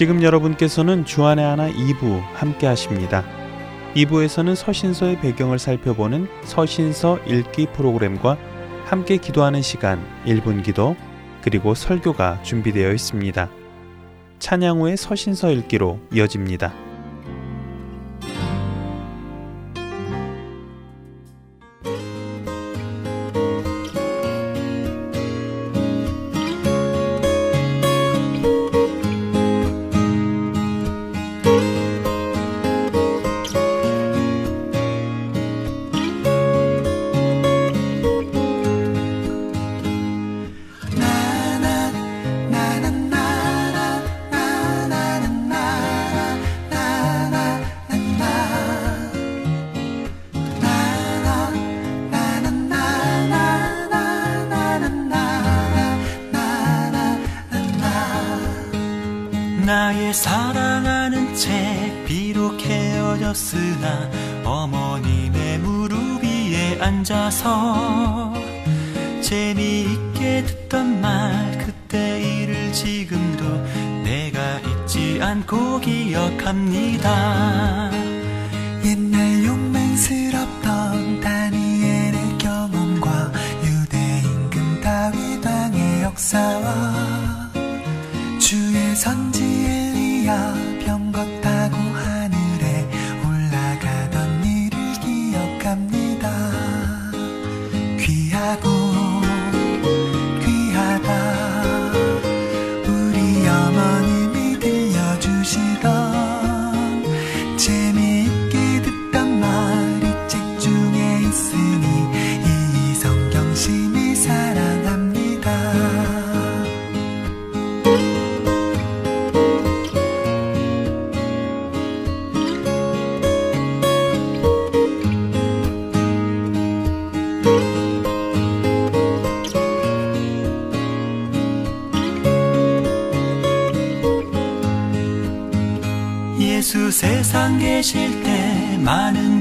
지금 여러분께서는 주안의 하나 2부 함께 하십니다. 2부에서는 서신서의 배경을 살펴보는 서신서 읽기 프로그램과 함께 기도하는 시간 1분 기도 그리고 설교가 준비되어 있습니다. 찬양 후의 서신서 읽기로 이어집니다.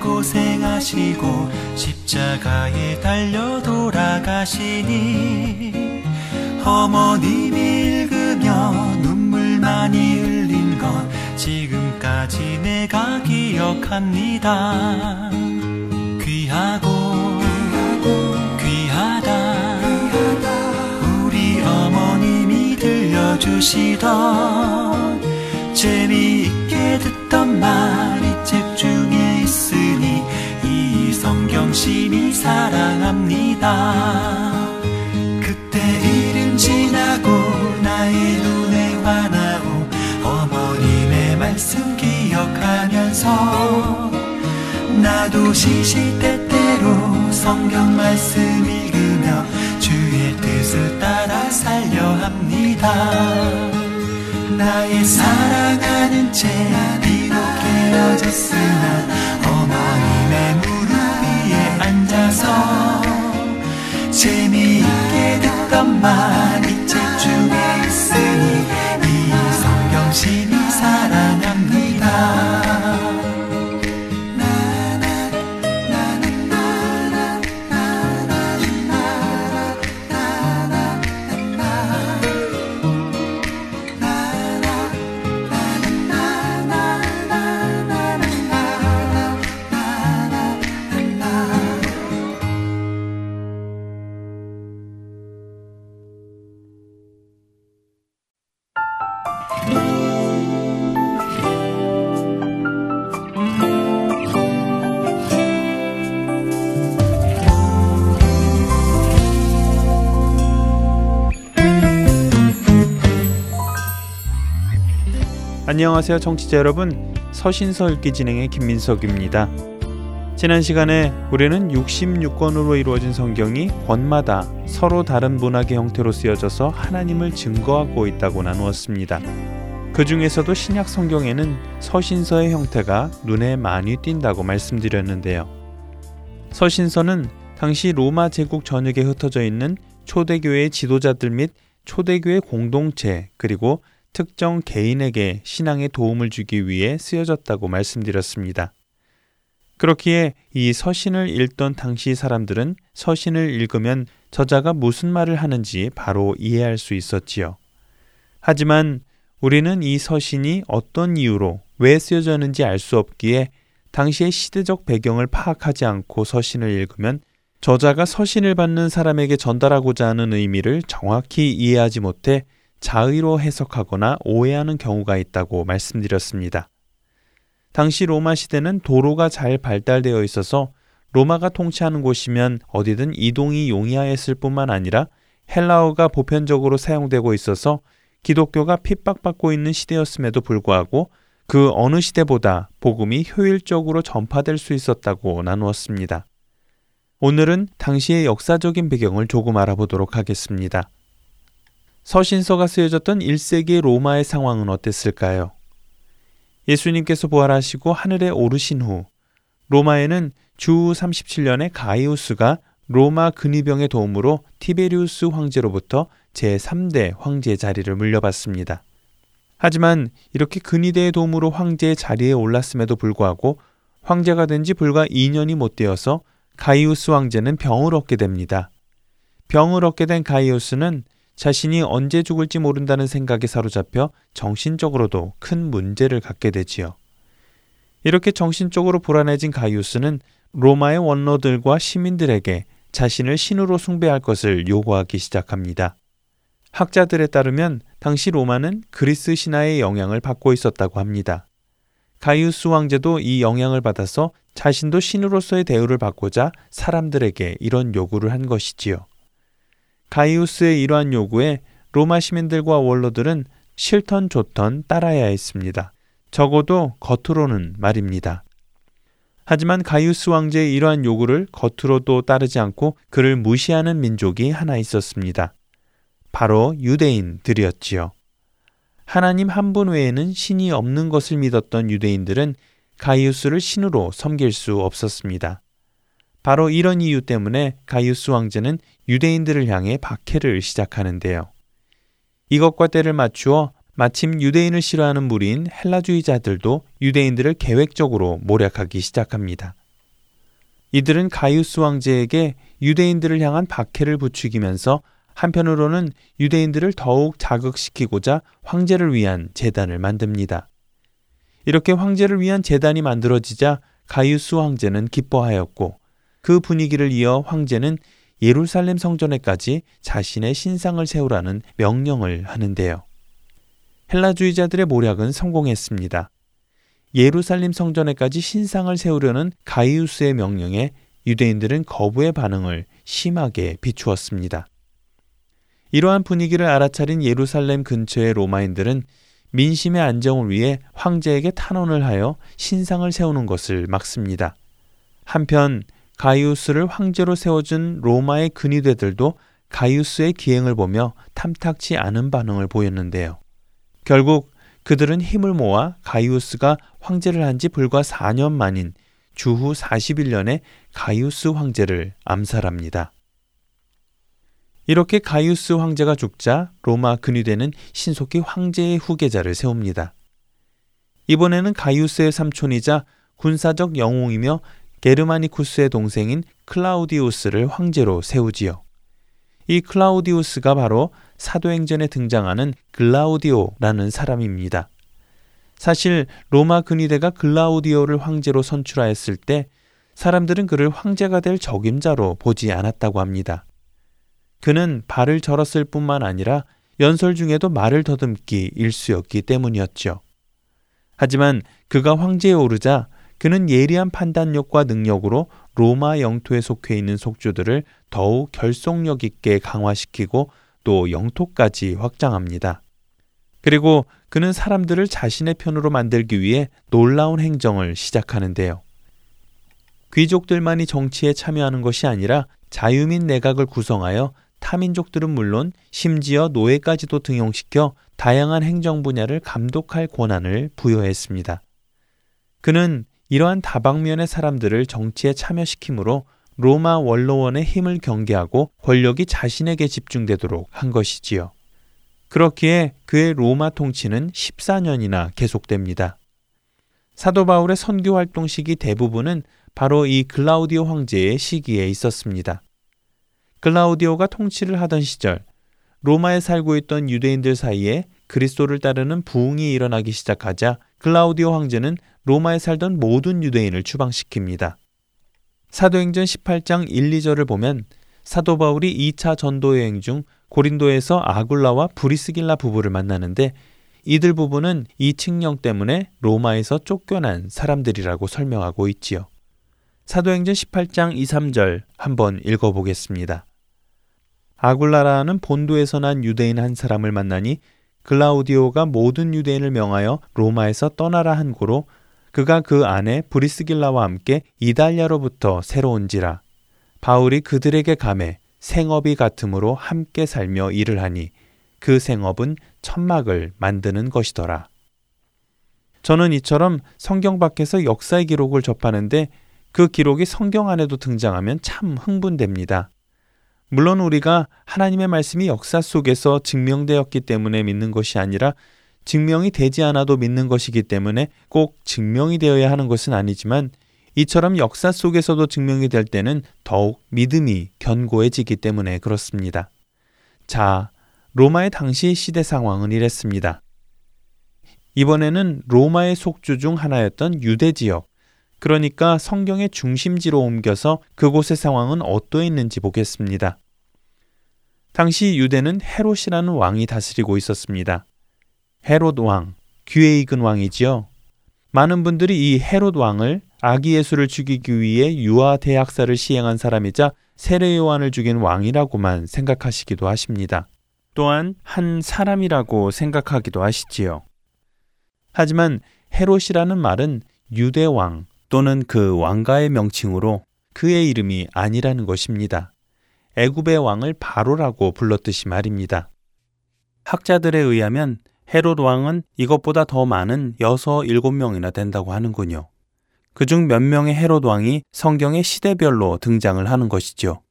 고생하시고 십자가에 달려 돌아가시니 어머님이 읽으며 눈물 많이 흘린 것 지금까지 내가 기억합니다. 귀하고 귀하다. 우리 어머님이 들려주시던 심히 사랑합니다. 그때 일은 지나고 나의 눈에 환하고 어머님의 말씀 기억하면서 나도 시시때때로 성경 말씀 읽으며 주의 뜻을 따라 살려 합니다. 나의 사랑하는 채 비록 헤어졌으나 듣 안녕하세요 청취자 여러분 서신서 읽기 진행의 김민석입니다. 지난 시간에 우리는 66권으로 이루어진 성경이 권마다 서로 다른 문학의 형태로 쓰여져서 하나님을 증거하고 있다고 나누었습니다. 그 중에서도 신약 성경에는 서신서의 형태가 눈에 많이 띈다고 말씀드렸는데요. 서신서는 당시 로마 제국 전역에 흩어져 있는 초대교회 지도자들 및 초대교회 공동체 그리고 특정 개인에게 신앙에 도움을 주기 위해 쓰여졌다고 말씀드렸습니다. 그렇기에 이 서신을 읽던 당시 사람들은 서신을 읽으면 저자가 무슨 말을 하는지 바로 이해할 수 있었지요. 하지만 우리는 이 서신이 어떤 이유로 왜 쓰여졌는지 알 수 없기에 당시의 시대적 배경을 파악하지 않고 서신을 읽으면 저자가 서신을 받는 사람에게 전달하고자 하는 의미를 정확히 이해하지 못해 자의로 해석하거나 오해하는 경우가 있다고 말씀드렸습니다. 당시 로마 시대는 도로가 잘 발달되어 있어서 로마가 통치하는 곳이면 어디든 이동이 용이하였을 뿐만 아니라 헬라어가 보편적으로 사용되고 있어서 기독교가 핍박받고 있는 시대였음에도 불구하고 그 어느 시대보다 복음이 효율적으로 전파될 수 있었다고 나누었습니다. 오늘은 당시의 역사적인 배경을 조금 알아보도록 하겠습니다. 서신서가 쓰여졌던 1세기 로마의 상황은 어땠을까요? 예수님께서 부활하시고 하늘에 오르신 후 로마에는 주 37년에 가이우스가 로마 근위병의 도움으로 티베리우스 황제로부터 제3대 황제 자리를 물려받습니다. 하지만 이렇게 근위대의 도움으로 황제의 자리에 올랐음에도 불구하고 황제가 된 지 불과 2년이 못 되어서 가이우스 황제는 병을 얻게 됩니다. 병을 얻게 된 가이우스는 자신이 언제 죽을지 모른다는 생각에 사로잡혀 정신적으로도 큰 문제를 갖게 되지요. 이렇게 정신적으로 불안해진 가이우스는 로마의 원로들과 시민들에게 자신을 신으로 숭배할 것을 요구하기 시작합니다. 학자들에 따르면 당시 로마는 그리스 신화의 영향을 받고 있었다고 합니다. 가이우스 왕제도 이 영향을 받아서 자신도 신으로서의 대우를 받고자 사람들에게 이런 요구를 한 것이지요. 가이우스의 이러한 요구에 로마 시민들과 원로들은 싫던 좋던 따라야 했습니다. 적어도 겉으로는 말입니다. 하지만 가이우스 왕제의 이러한 요구를 겉으로도 따르지 않고 그를 무시하는 민족이 하나 있었습니다. 바로 유대인들이었지요. 하나님 한 분 외에는 신이 없는 것을 믿었던 유대인들은 가이우스를 신으로 섬길 수 없었습니다. 바로 이런 이유 때문에 가이우스 왕제는 유대인들을 향해 박해를 시작하는데요. 이것과 때를 맞추어 마침 유대인을 싫어하는 무리인 헬라주의자들도 유대인들을 계획적으로 모략하기 시작합니다. 이들은 가이우스 왕제에게 유대인들을 향한 박해를 부추기면서 한편으로는 유대인들을 더욱 자극시키고자 황제를 위한 재단을 만듭니다. 이렇게 황제를 위한 재단이 만들어지자 가이우스 황제는 기뻐하였고 그 분위기를 이어 황제는 예루살렘 성전에까지 자신의 신상을 세우라는 명령을 하는데요. 헬라주의자들의 모략은 성공했습니다. 예루살렘 성전에까지 신상을 세우려는 가이우스의 명령에 유대인들은 거부의 반응을 심하게 비추었습니다. 이러한 분위기를 알아차린 예루살렘 근처의 로마인들은 민심의 안정을 위해 황제에게 탄원을 하여 신상을 세우는 것을 막습니다. 한편 가이우스를 황제로 세워준 로마의 근위대들도 가이우스의 기행을 보며 탐탁치 않은 반응을 보였는데요. 결국 그들은 힘을 모아 가이우스가 황제를 한 지 불과 4년 만인 주후 41년에 가이우스 황제를 암살합니다. 이렇게 가이우스 황제가 죽자 로마 근위대는 신속히 황제의 후계자를 세웁니다. 이번에는 가이우스의 삼촌이자 군사적 영웅이며 게르마니쿠스의 동생인 클라우디우스를 황제로 세우지요. 이 클라우디우스가 바로 사도행전에 등장하는 글라우디오라는 사람입니다. 사실 로마 근위대가 글라우디오를 황제로 선출하였을 때 사람들은 그를 황제가 될 적임자로 보지 않았다고 합니다. 그는 발을 절었을 뿐만 아니라 연설 중에도 말을 더듬기 일수였기 때문이었죠. 하지만 그가 황제에 오르자 그는 예리한 판단력과 능력으로 로마 영토에 속해 있는 속주들을 더욱 결속력 있게 강화시키고 또 영토까지 확장합니다. 그리고 그는 사람들을 자신의 편으로 만들기 위해 놀라운 행정을 시작하는데요. 귀족들만이 정치에 참여하는 것이 아니라 자유민 내각을 구성하여 타민족들은 물론 심지어 노예까지도 등용시켜 다양한 행정 분야를 감독할 권한을 부여했습니다. 그는 이러한 다방면의 사람들을 정치에 참여시키므로 로마 원로원의 힘을 경계하고 권력이 자신에게 집중되도록 한 것이지요. 그렇기에 그의 로마 통치는 14년이나 계속됩니다. 사도 바울의 선교 활동 시기 대부분은 바로 이 글라우디오 황제의 시기에 있었습니다. 글라우디오가 통치를 하던 시절 로마에 살고 있던 유대인들 사이에 그리스도를 따르는 부흥이 일어나기 시작하자 클라우디오 황제는 로마에 살던 모든 유대인을 추방시킵니다. 사도행전 18장 1, 2절을 보면 사도 바울이 2차 전도 여행 중 고린도에서 아굴라와 브리스길라 부부를 만나는데 이들 부부는 이 칙령 때문에 로마에서 쫓겨난 사람들이라고 설명하고 있지요. 사도행전 18장 2, 3절 한번 읽어보겠습니다. 아굴라라는 본도에서 난 유대인 한 사람을 만나니 글라우디오가 모든 유대인을 명하여 로마에서 떠나라 한 고로 그가 그 안에 브리스길라와 함께 이달리아로부터 새로운지라 바울이 그들에게 감해 생업이 같음으로 함께 살며 일을 하니 그 생업은 천막을 만드는 것이더라. 저는 이처럼 성경 밖에서 역사의 기록을 접하는데 그 기록이 성경 안에도 등장하면 참 흥분됩니다. 물론 우리가 하나님의 말씀이 역사 속에서 증명되었기 때문에 믿는 것이 아니라 증명이 되지 않아도 믿는 것이기 때문에 꼭 증명이 되어야 하는 것은 아니지만 이처럼 역사 속에서도 증명이 될 때는 더욱 믿음이 견고해지기 때문에 그렇습니다. 자, 로마의 당시 시대 상황은 이랬습니다. 이번에는 로마의 속주 중 하나였던 유대 지역, 그러니까 성경의 중심지로 옮겨서 그곳의 상황은 어떠했는지 보겠습니다. 당시 유대는 헤롯이라는 왕이 다스리고 있었습니다. 헤롯 왕, 귀에 익은 왕이지요. 많은 분들이 이 헤롯 왕을 아기 예수를 죽이기 위해 유아 대학살을 시행한 사람이자 세례 요한을 죽인 왕이라고만 생각하시기도 하십니다. 또한 한 사람이라고 생각하기도 하시지요. 하지만 헤롯이라는 말은 유대 왕 또는 그 왕가의 명칭으로 그의 이름이 아니라는 것입니다. 애굽의 왕을 바로라고 불렀듯이 말입니다. 학자들에 의하면 헤롯 왕은 이것보다 더 많은 여섯 일곱 명이나 된다고 하는군요. 그중 몇 명의 헤롯 왕이 성경의 시대별로 등장을 하는 것이죠.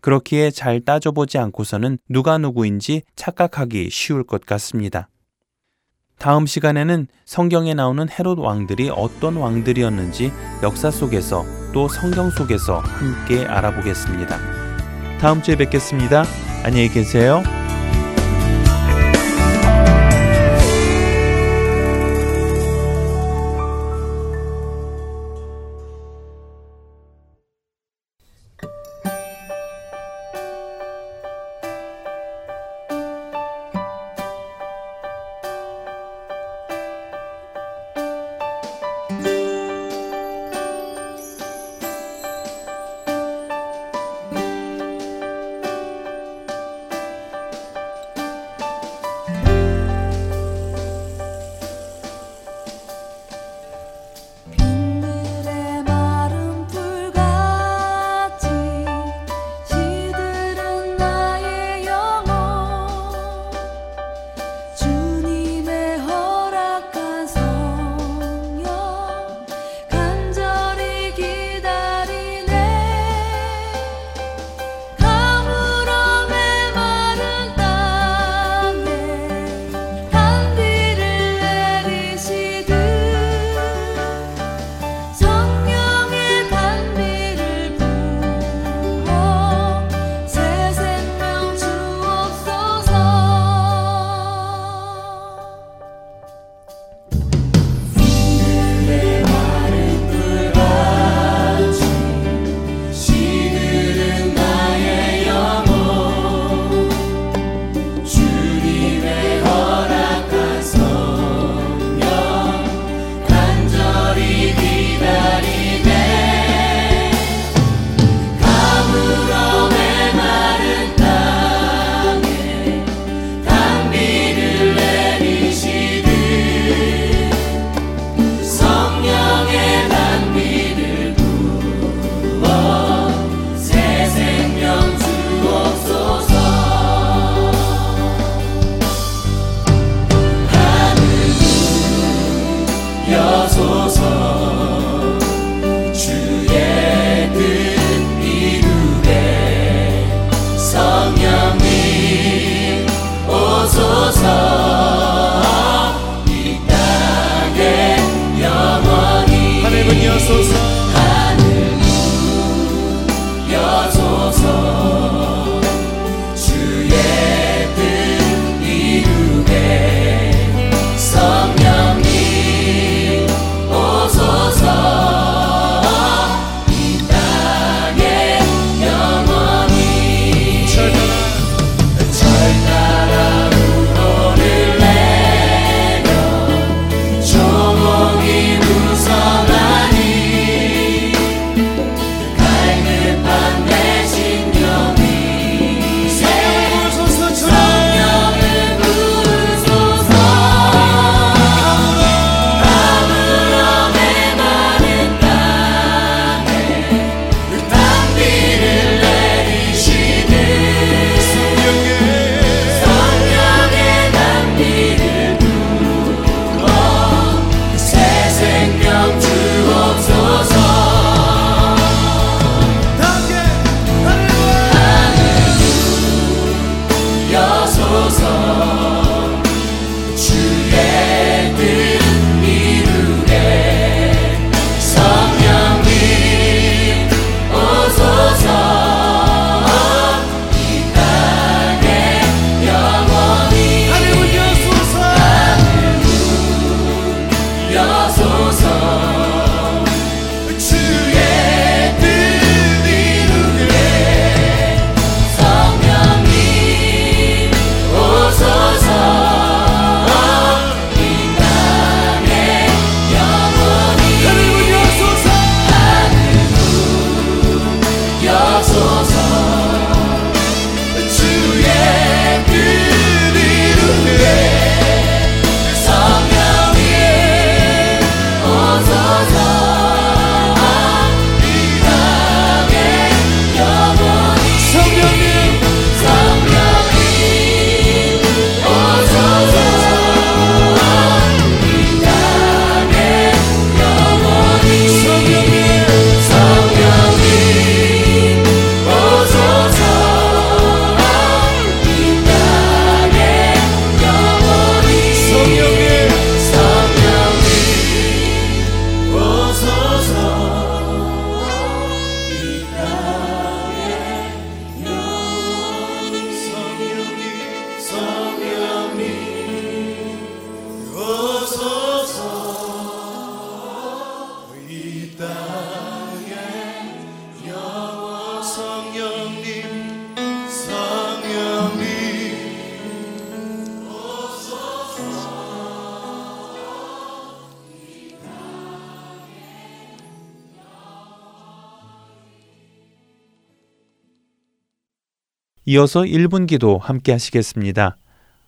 그렇기에 잘 따져보지 않고서는 누가 누구인지 착각하기 쉬울 것 같습니다. 다음 시간에는 성경에 나오는 헤롯 왕들이 어떤 왕들이었는지 역사 속에서 또 성경 속에서 함께 알아보겠습니다. 다음 주에 뵙겠습니다. 안녕히 계세요. 이어서 1분 기도 함께 하시겠습니다.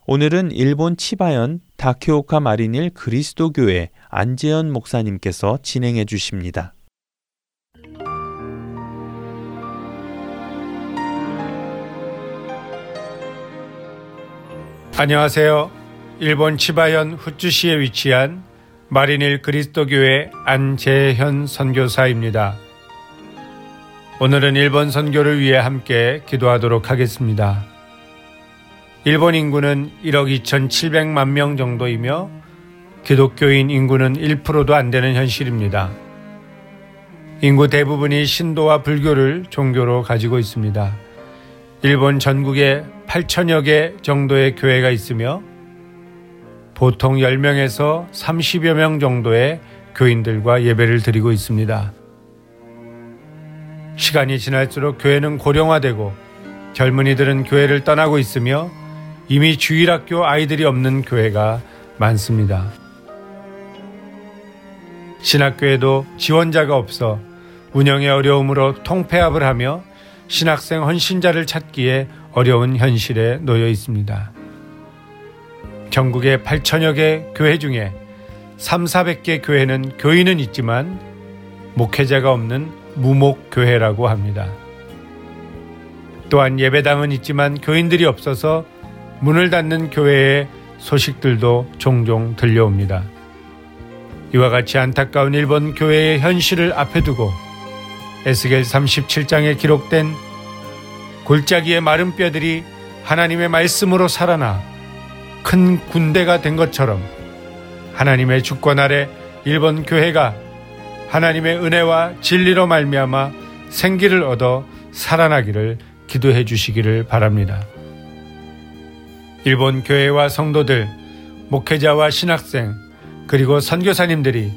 오늘은 일본 치바현 다케오카 마리닐 그리스도교회 안재현 목사님께서 진행해 주십니다. 안녕하세요. 일본 치바현 후츠시에 위치한 마리닐 그리스도교회 안재현 선교사입니다. 오늘은 일본 선교를 위해 함께 기도하도록 하겠습니다. 일본 인구는 1억 2,700만 명 정도이며 기독교인 인구는 1%도 안 되는 현실입니다. 인구 대부분이 신도와 불교를 종교로 가지고 있습니다. 일본 전국에 8천여 개 정도의 교회가 있으며 보통 10명에서 30여 명 정도의 교인들과 예배를 드리고 있습니다. 시간이 지날수록 교회는 고령화되고 젊은이들은 교회를 떠나고 있으며 이미 주일학교 아이들이 없는 교회가 많습니다. 신학교에도 지원자가 없어 운영의 어려움으로 통폐합을 하며 신학생 헌신자를 찾기에 어려운 현실에 놓여 있습니다. 전국의 8천여 개 교회 중에 3, 400개 교회는 교인은 있지만 목회자가 없는 무목교회라고 합니다. 또한 예배당은 있지만 교인들이 없어서 문을 닫는 교회의 소식들도 종종 들려옵니다. 이와 같이 안타까운 일본 교회의 현실을 앞에 두고 에스겔 37장에 기록된 골짜기의 마른 뼈들이 하나님의 말씀으로 살아나 큰 군대가 된 것처럼 하나님의 주권 아래 일본 교회가 하나님의 은혜와 진리로 말미암아 생기를 얻어 살아나기를 기도해 주시기를 바랍니다. 일본 교회와 성도들, 목회자와 신학생, 그리고 선교사님들이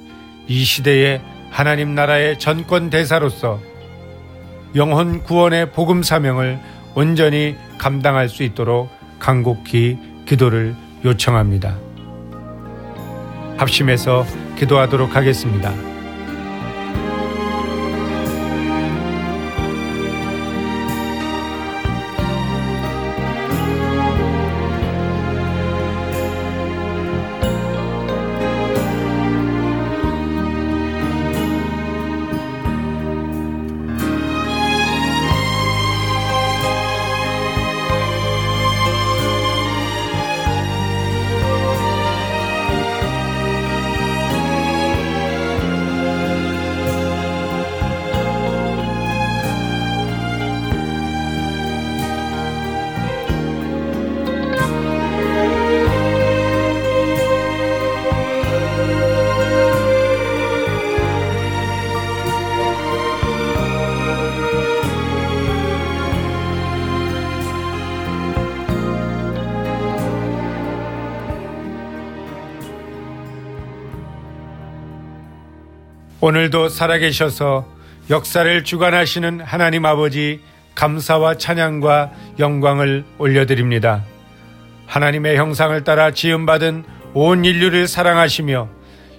이 시대에 하나님 나라의 전권 대사로서 영혼 구원의 복음 사명을 온전히 감당할 수 있도록 간곡히 기도를 요청합니다. 합심해서 기도하도록 하겠습니다. 살아계셔서 역사를 주관하시는 하나님 아버지 감사와 찬양과 영광을 올려드립니다. 하나님의 형상을 따라 지음받은 온 인류를 사랑하시며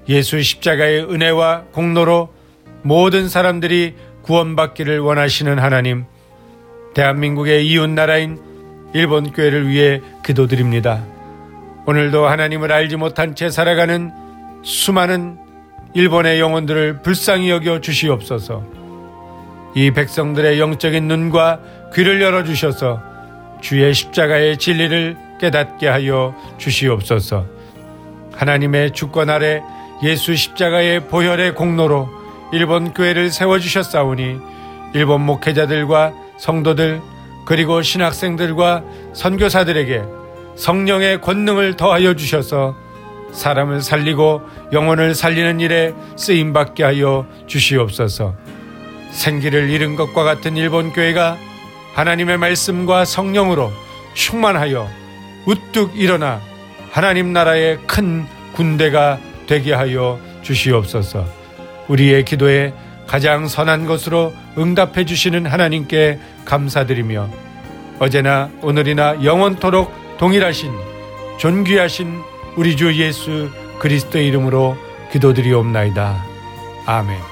예수 십자가의 은혜와 공로로 모든 사람들이 구원받기를 원하시는 하나님, 대한민국의 이웃 나라인 일본 교회를 위해 기도드립니다. 오늘도 하나님을 알지 못한 채 살아가는 수많은 일본의 영혼들을 불쌍히 여겨 주시옵소서. 이 백성들의 영적인 눈과 귀를 열어 주셔서 주의 십자가의 진리를 깨닫게 하여 주시옵소서. 하나님의 주권 아래 예수 십자가의 보혈의 공로로 일본 교회를 세워 주셨사오니 일본 목회자들과 성도들 그리고 신학생들과 선교사들에게 성령의 권능을 더하여 주셔서 사람을 살리고 영혼을 살리는 일에 쓰임 받게 하여 주시옵소서. 생기를 잃은 것과 같은 일본 교회가 하나님의 말씀과 성령으로 충만하여 우뚝 일어나 하나님 나라의 큰 군대가 되게 하여 주시옵소서. 우리의 기도에 가장 선한 것으로 응답해 주시는 하나님께 감사드리며 어제나 오늘이나 영원토록 동일하신 존귀하신 우리 주 예수 그리스도의 이름으로 기도드리옵나이다. 아멘.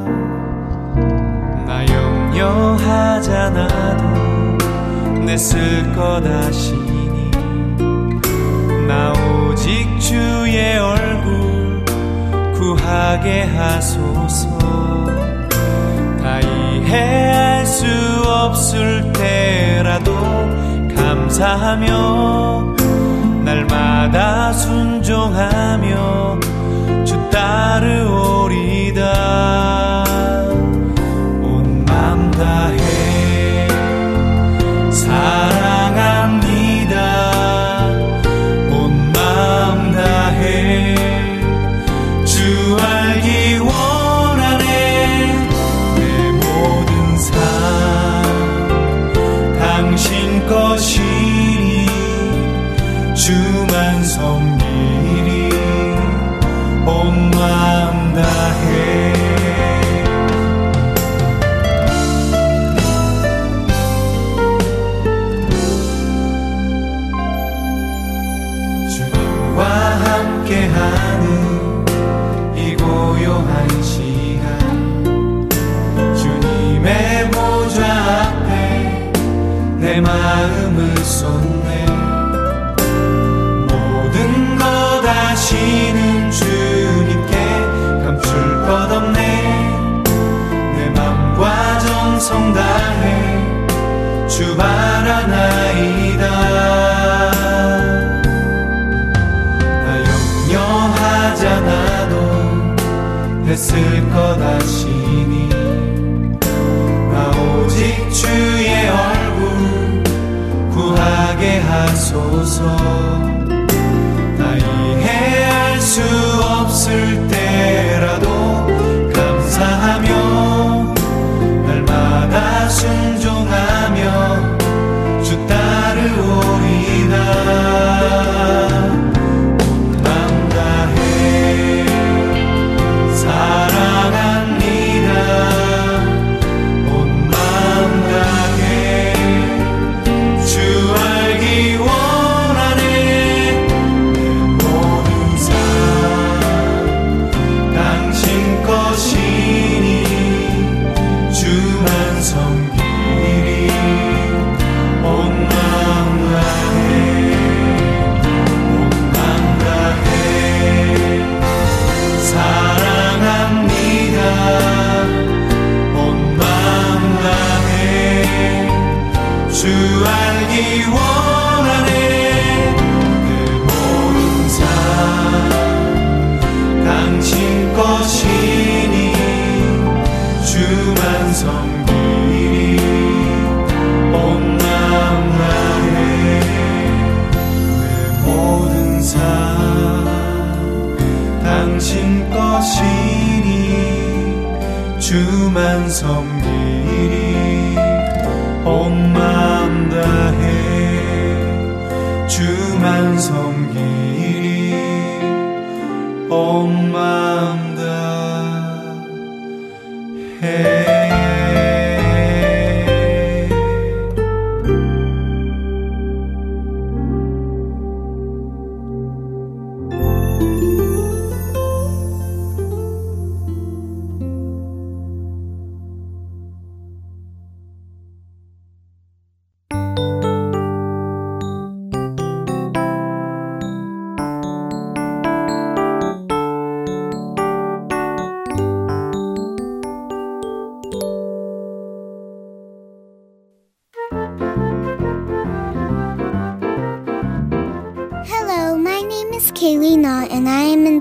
나 영영하잖아도 내쓸것 아시니 나 오직 주의 얼굴 구하게 하소서. 다 이 해할 수 없을 때라도 감사하며 날마다 순종하며 주 따르오리다 됐을 것 아시니 나 오직 주의 얼굴 구하게 하소서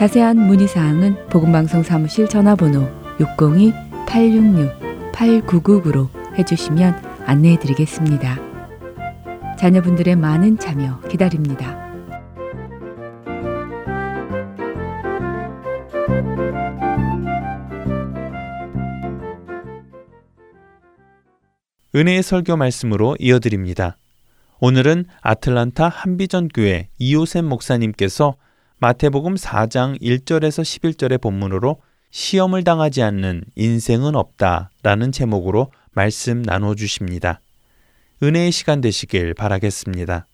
자세한 문의 사항은 복음방송 사무실 전화번호 602-866-8999로 해주시면 안내해 드리겠습니다. 자녀분들의 많은 참여 기다립니다. 은혜의 설교 말씀으로 이어드립니다. 오늘은 아틀란타 한비전 교회 이호셉 목사님께서 마태복음 4장 1절에서 11절의 본문으로 시험을 당하지 않는 인생은 없다 라는 제목으로 말씀 나눠 주십니다. 은혜의 시간 되시길 바라겠습니다.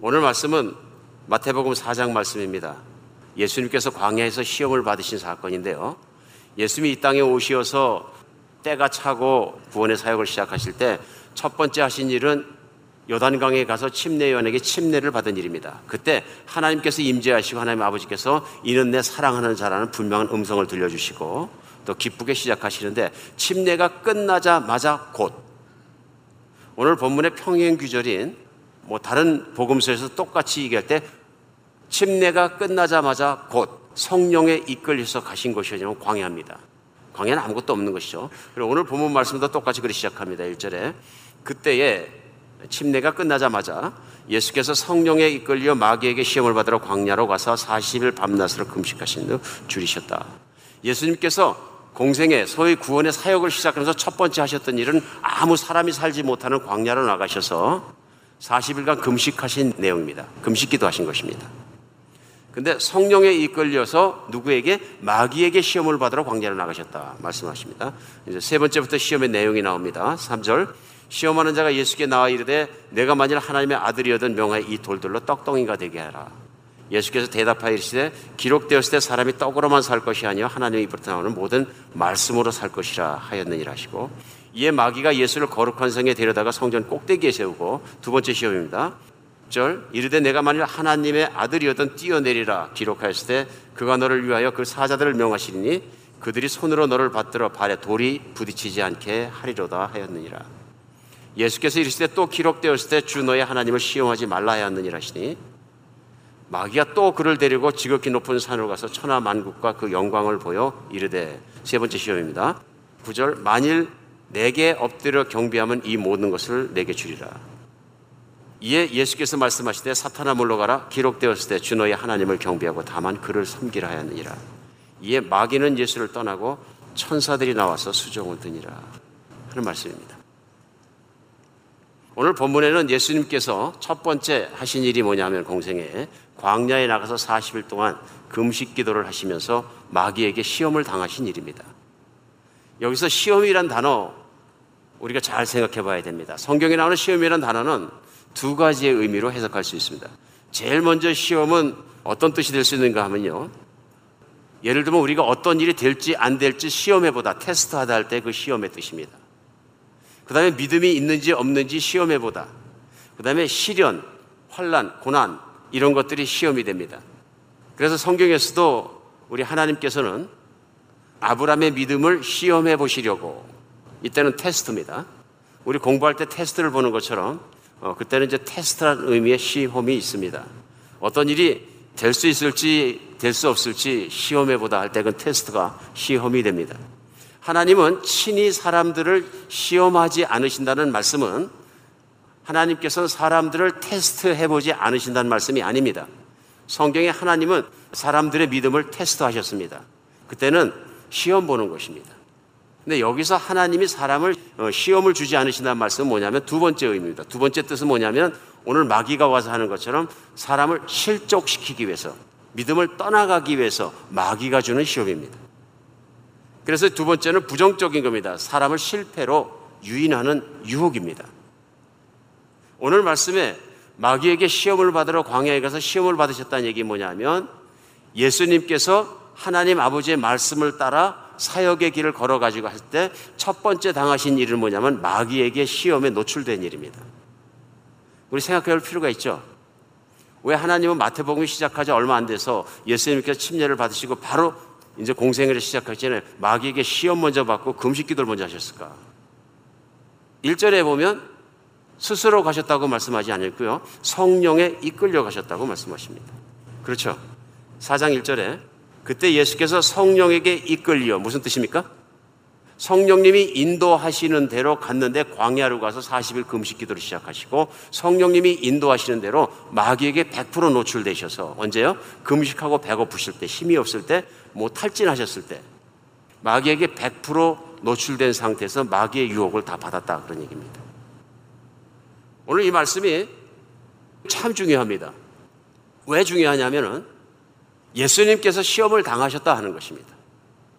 오늘 말씀은 마태복음 4장 말씀입니다. 예수님께서 광야에서 시험을 받으신 사건인데요. 예수님이 이 땅에 오시어서 때가 차고 구원의 사역을 시작하실 때 첫 번째 하신 일은 요단강에 가서 침례 요한에게 침례를 받은 일입니다. 그때 하나님께서 임재하시고 하나님 아버지께서 이는 내 사랑하는 자라는 분명한 음성을 들려주시고 또 기쁘게 시작하시는데 침례가 끝나자마자 곧 오늘 본문의 평행 규절인 뭐 다른 복음서에서 똑같이 얘기할 때 침례가 끝나자마자 곧 성령에 이끌려서 가신 것이냐면 광야입니다. 광야는 아무것도 없는 것이죠. 그리고 오늘 본문 말씀도 똑같이 그리 시작합니다. 1절에 그때에 침례가 끝나자마자 예수께서 성령에 이끌려 마귀에게 시험을 받으러 광야로 가서 40일 밤낮으로 금식하신 후 줄이셨다. 예수님께서 공생의 소위 구원의 사역을 시작하면서 첫 번째 하셨던 일은 아무 사람이 살지 못하는 광야로 나가셔서 40일간 금식하신 내용입니다. 금식기도 하신 것입니다. 근데 성령에 이끌려서 누구에게 마귀에게 시험을 받으러 광야로 나가셨다 말씀하십니다. 이제 세 번째부터 시험의 내용이 나옵니다. 3절 시험하는 자가 예수께 나와 이르되 내가 만일 하나님의 아들이어든 명하여 이 돌들로 떡덩이가 되게 하라. 예수께서 대답하여 이르시되 기록되었을 때 사람이 떡으로만 살 것이 아니요 하나님의 입으로 나오는 모든 말씀으로 살 것이라 하였느니라 하시고 이에 마귀가 예수를 거룩한 성에 데려다가 성전 꼭대기에 세우고 두 번째 시험입니다. 절 이르되 내가 만일 하나님의 아들이었던 뛰어내리라 기록하였을 때 그가 너를 위하여 그 사자들을 명하시니 그들이 손으로 너를 받들어 발에 돌이 부딪히지 않게 하리로다 하였느니라. 예수께서 이르시되 또 기록되었을 때 주 너의 하나님을 시험하지 말라 하였느니라 하시니 마귀가 또 그를 데리고 지극히 높은 산으로 가서 천하 만국과 그 영광을 보여 이르되 세 번째 시험입니다. 9절 만일 내게 엎드려 경배하면 이 모든 것을 내게 주리라. 이에 예수께서 말씀하시되 사탄아 물러가라 기록되었을 때 주 너의 하나님을 경배하고 다만 그를 섬기라 하였느니라. 이에 마귀는 예수를 떠나고 천사들이 나와서 수종을 드니라 하는 말씀입니다. 오늘 본문에는 예수님께서 첫 번째 하신 일이 뭐냐면 공생에 광야에 나가서 40일 동안 금식 기도를 하시면서 마귀에게 시험을 당하신 일입니다. 여기서 시험이란 단어 우리가 잘 생각해 봐야 됩니다. 성경에 나오는 시험이란 단어는 두 가지의 의미로 해석할 수 있습니다. 제일 먼저 시험은 어떤 뜻이 될 수 있는가 하면요. 예를 들면 우리가 어떤 일이 될지 안 될지 시험해 보다 테스트하다 할 때 그 시험의 뜻입니다. 그 다음에 믿음이 있는지 없는지 시험해 보다. 그 다음에 시련, 환란, 고난 이런 것들이 시험이 됩니다. 그래서 성경에서도 우리 하나님께서는 아브라함의 믿음을 시험해 보시려고 이때는 테스트입니다. 우리 공부할 때 테스트를 보는 것처럼 어, 그때는 이제 테스트라는 의미의 시험이 있습니다. 어떤 일이 될 수 있을지 될 수 없을지 시험해 보다 할 때 그 테스트가 시험이 됩니다. 하나님은 친히 사람들을 시험하지 않으신다는 말씀은 하나님께서는 사람들을 테스트해 보지 않으신다는 말씀이 아닙니다. 성경에 하나님은 사람들의 믿음을 테스트하셨습니다. 그때는 시험 보는 것입니다. 근데 여기서 하나님이 사람을 어, 시험을 주지 않으신다는 말씀은 뭐냐면 두 번째 의미입니다. 두 번째 뜻은 뭐냐면 오늘 마귀가 와서 하는 것처럼 사람을 실족시키기 위해서 믿음을 떠나가기 위해서 마귀가 주는 시험입니다. 그래서 두 번째는 부정적인 겁니다. 사람을 실패로 유인하는 유혹입니다. 오늘 말씀에 마귀에게 시험을 받으러 광야에 가서 시험을 받으셨다는 얘기 뭐냐면 예수님께서 하나님 아버지의 말씀을 따라 사역의 길을 걸어가지고 할 때 첫 번째 당하신 일은 뭐냐면 마귀에게 시험에 노출된 일입니다. 우리 생각해 볼 필요가 있죠. 왜 하나님은 마태복음이 시작하지 얼마 안 돼서 예수님께서 침례를 받으시고 바로 이제 공생애를 시작하기 전에 마귀에게 시험 먼저 받고 금식 기도를 먼저 하셨을까? 1절에 보면 스스로 가셨다고 말씀하지 않았고요. 성령에 이끌려 가셨다고 말씀하십니다. 그렇죠. 4장 1절에 그때 예수께서 성령에게 이끌려 무슨 뜻입니까? 성령님이 인도하시는 대로 갔는데 광야로 가서 40일 금식 기도를 시작하시고 성령님이 인도하시는 대로 마귀에게 100% 노출되셔서 언제요? 금식하고 배고프실 때 힘이 없을 때 뭐 탈진하셨을 때 마귀에게 100% 노출된 상태에서 마귀의 유혹을 다 받았다 그런 얘기입니다. 오늘 이 말씀이 참 중요합니다. 왜 중요하냐면은 예수님께서 시험을 당하셨다 하는 것입니다.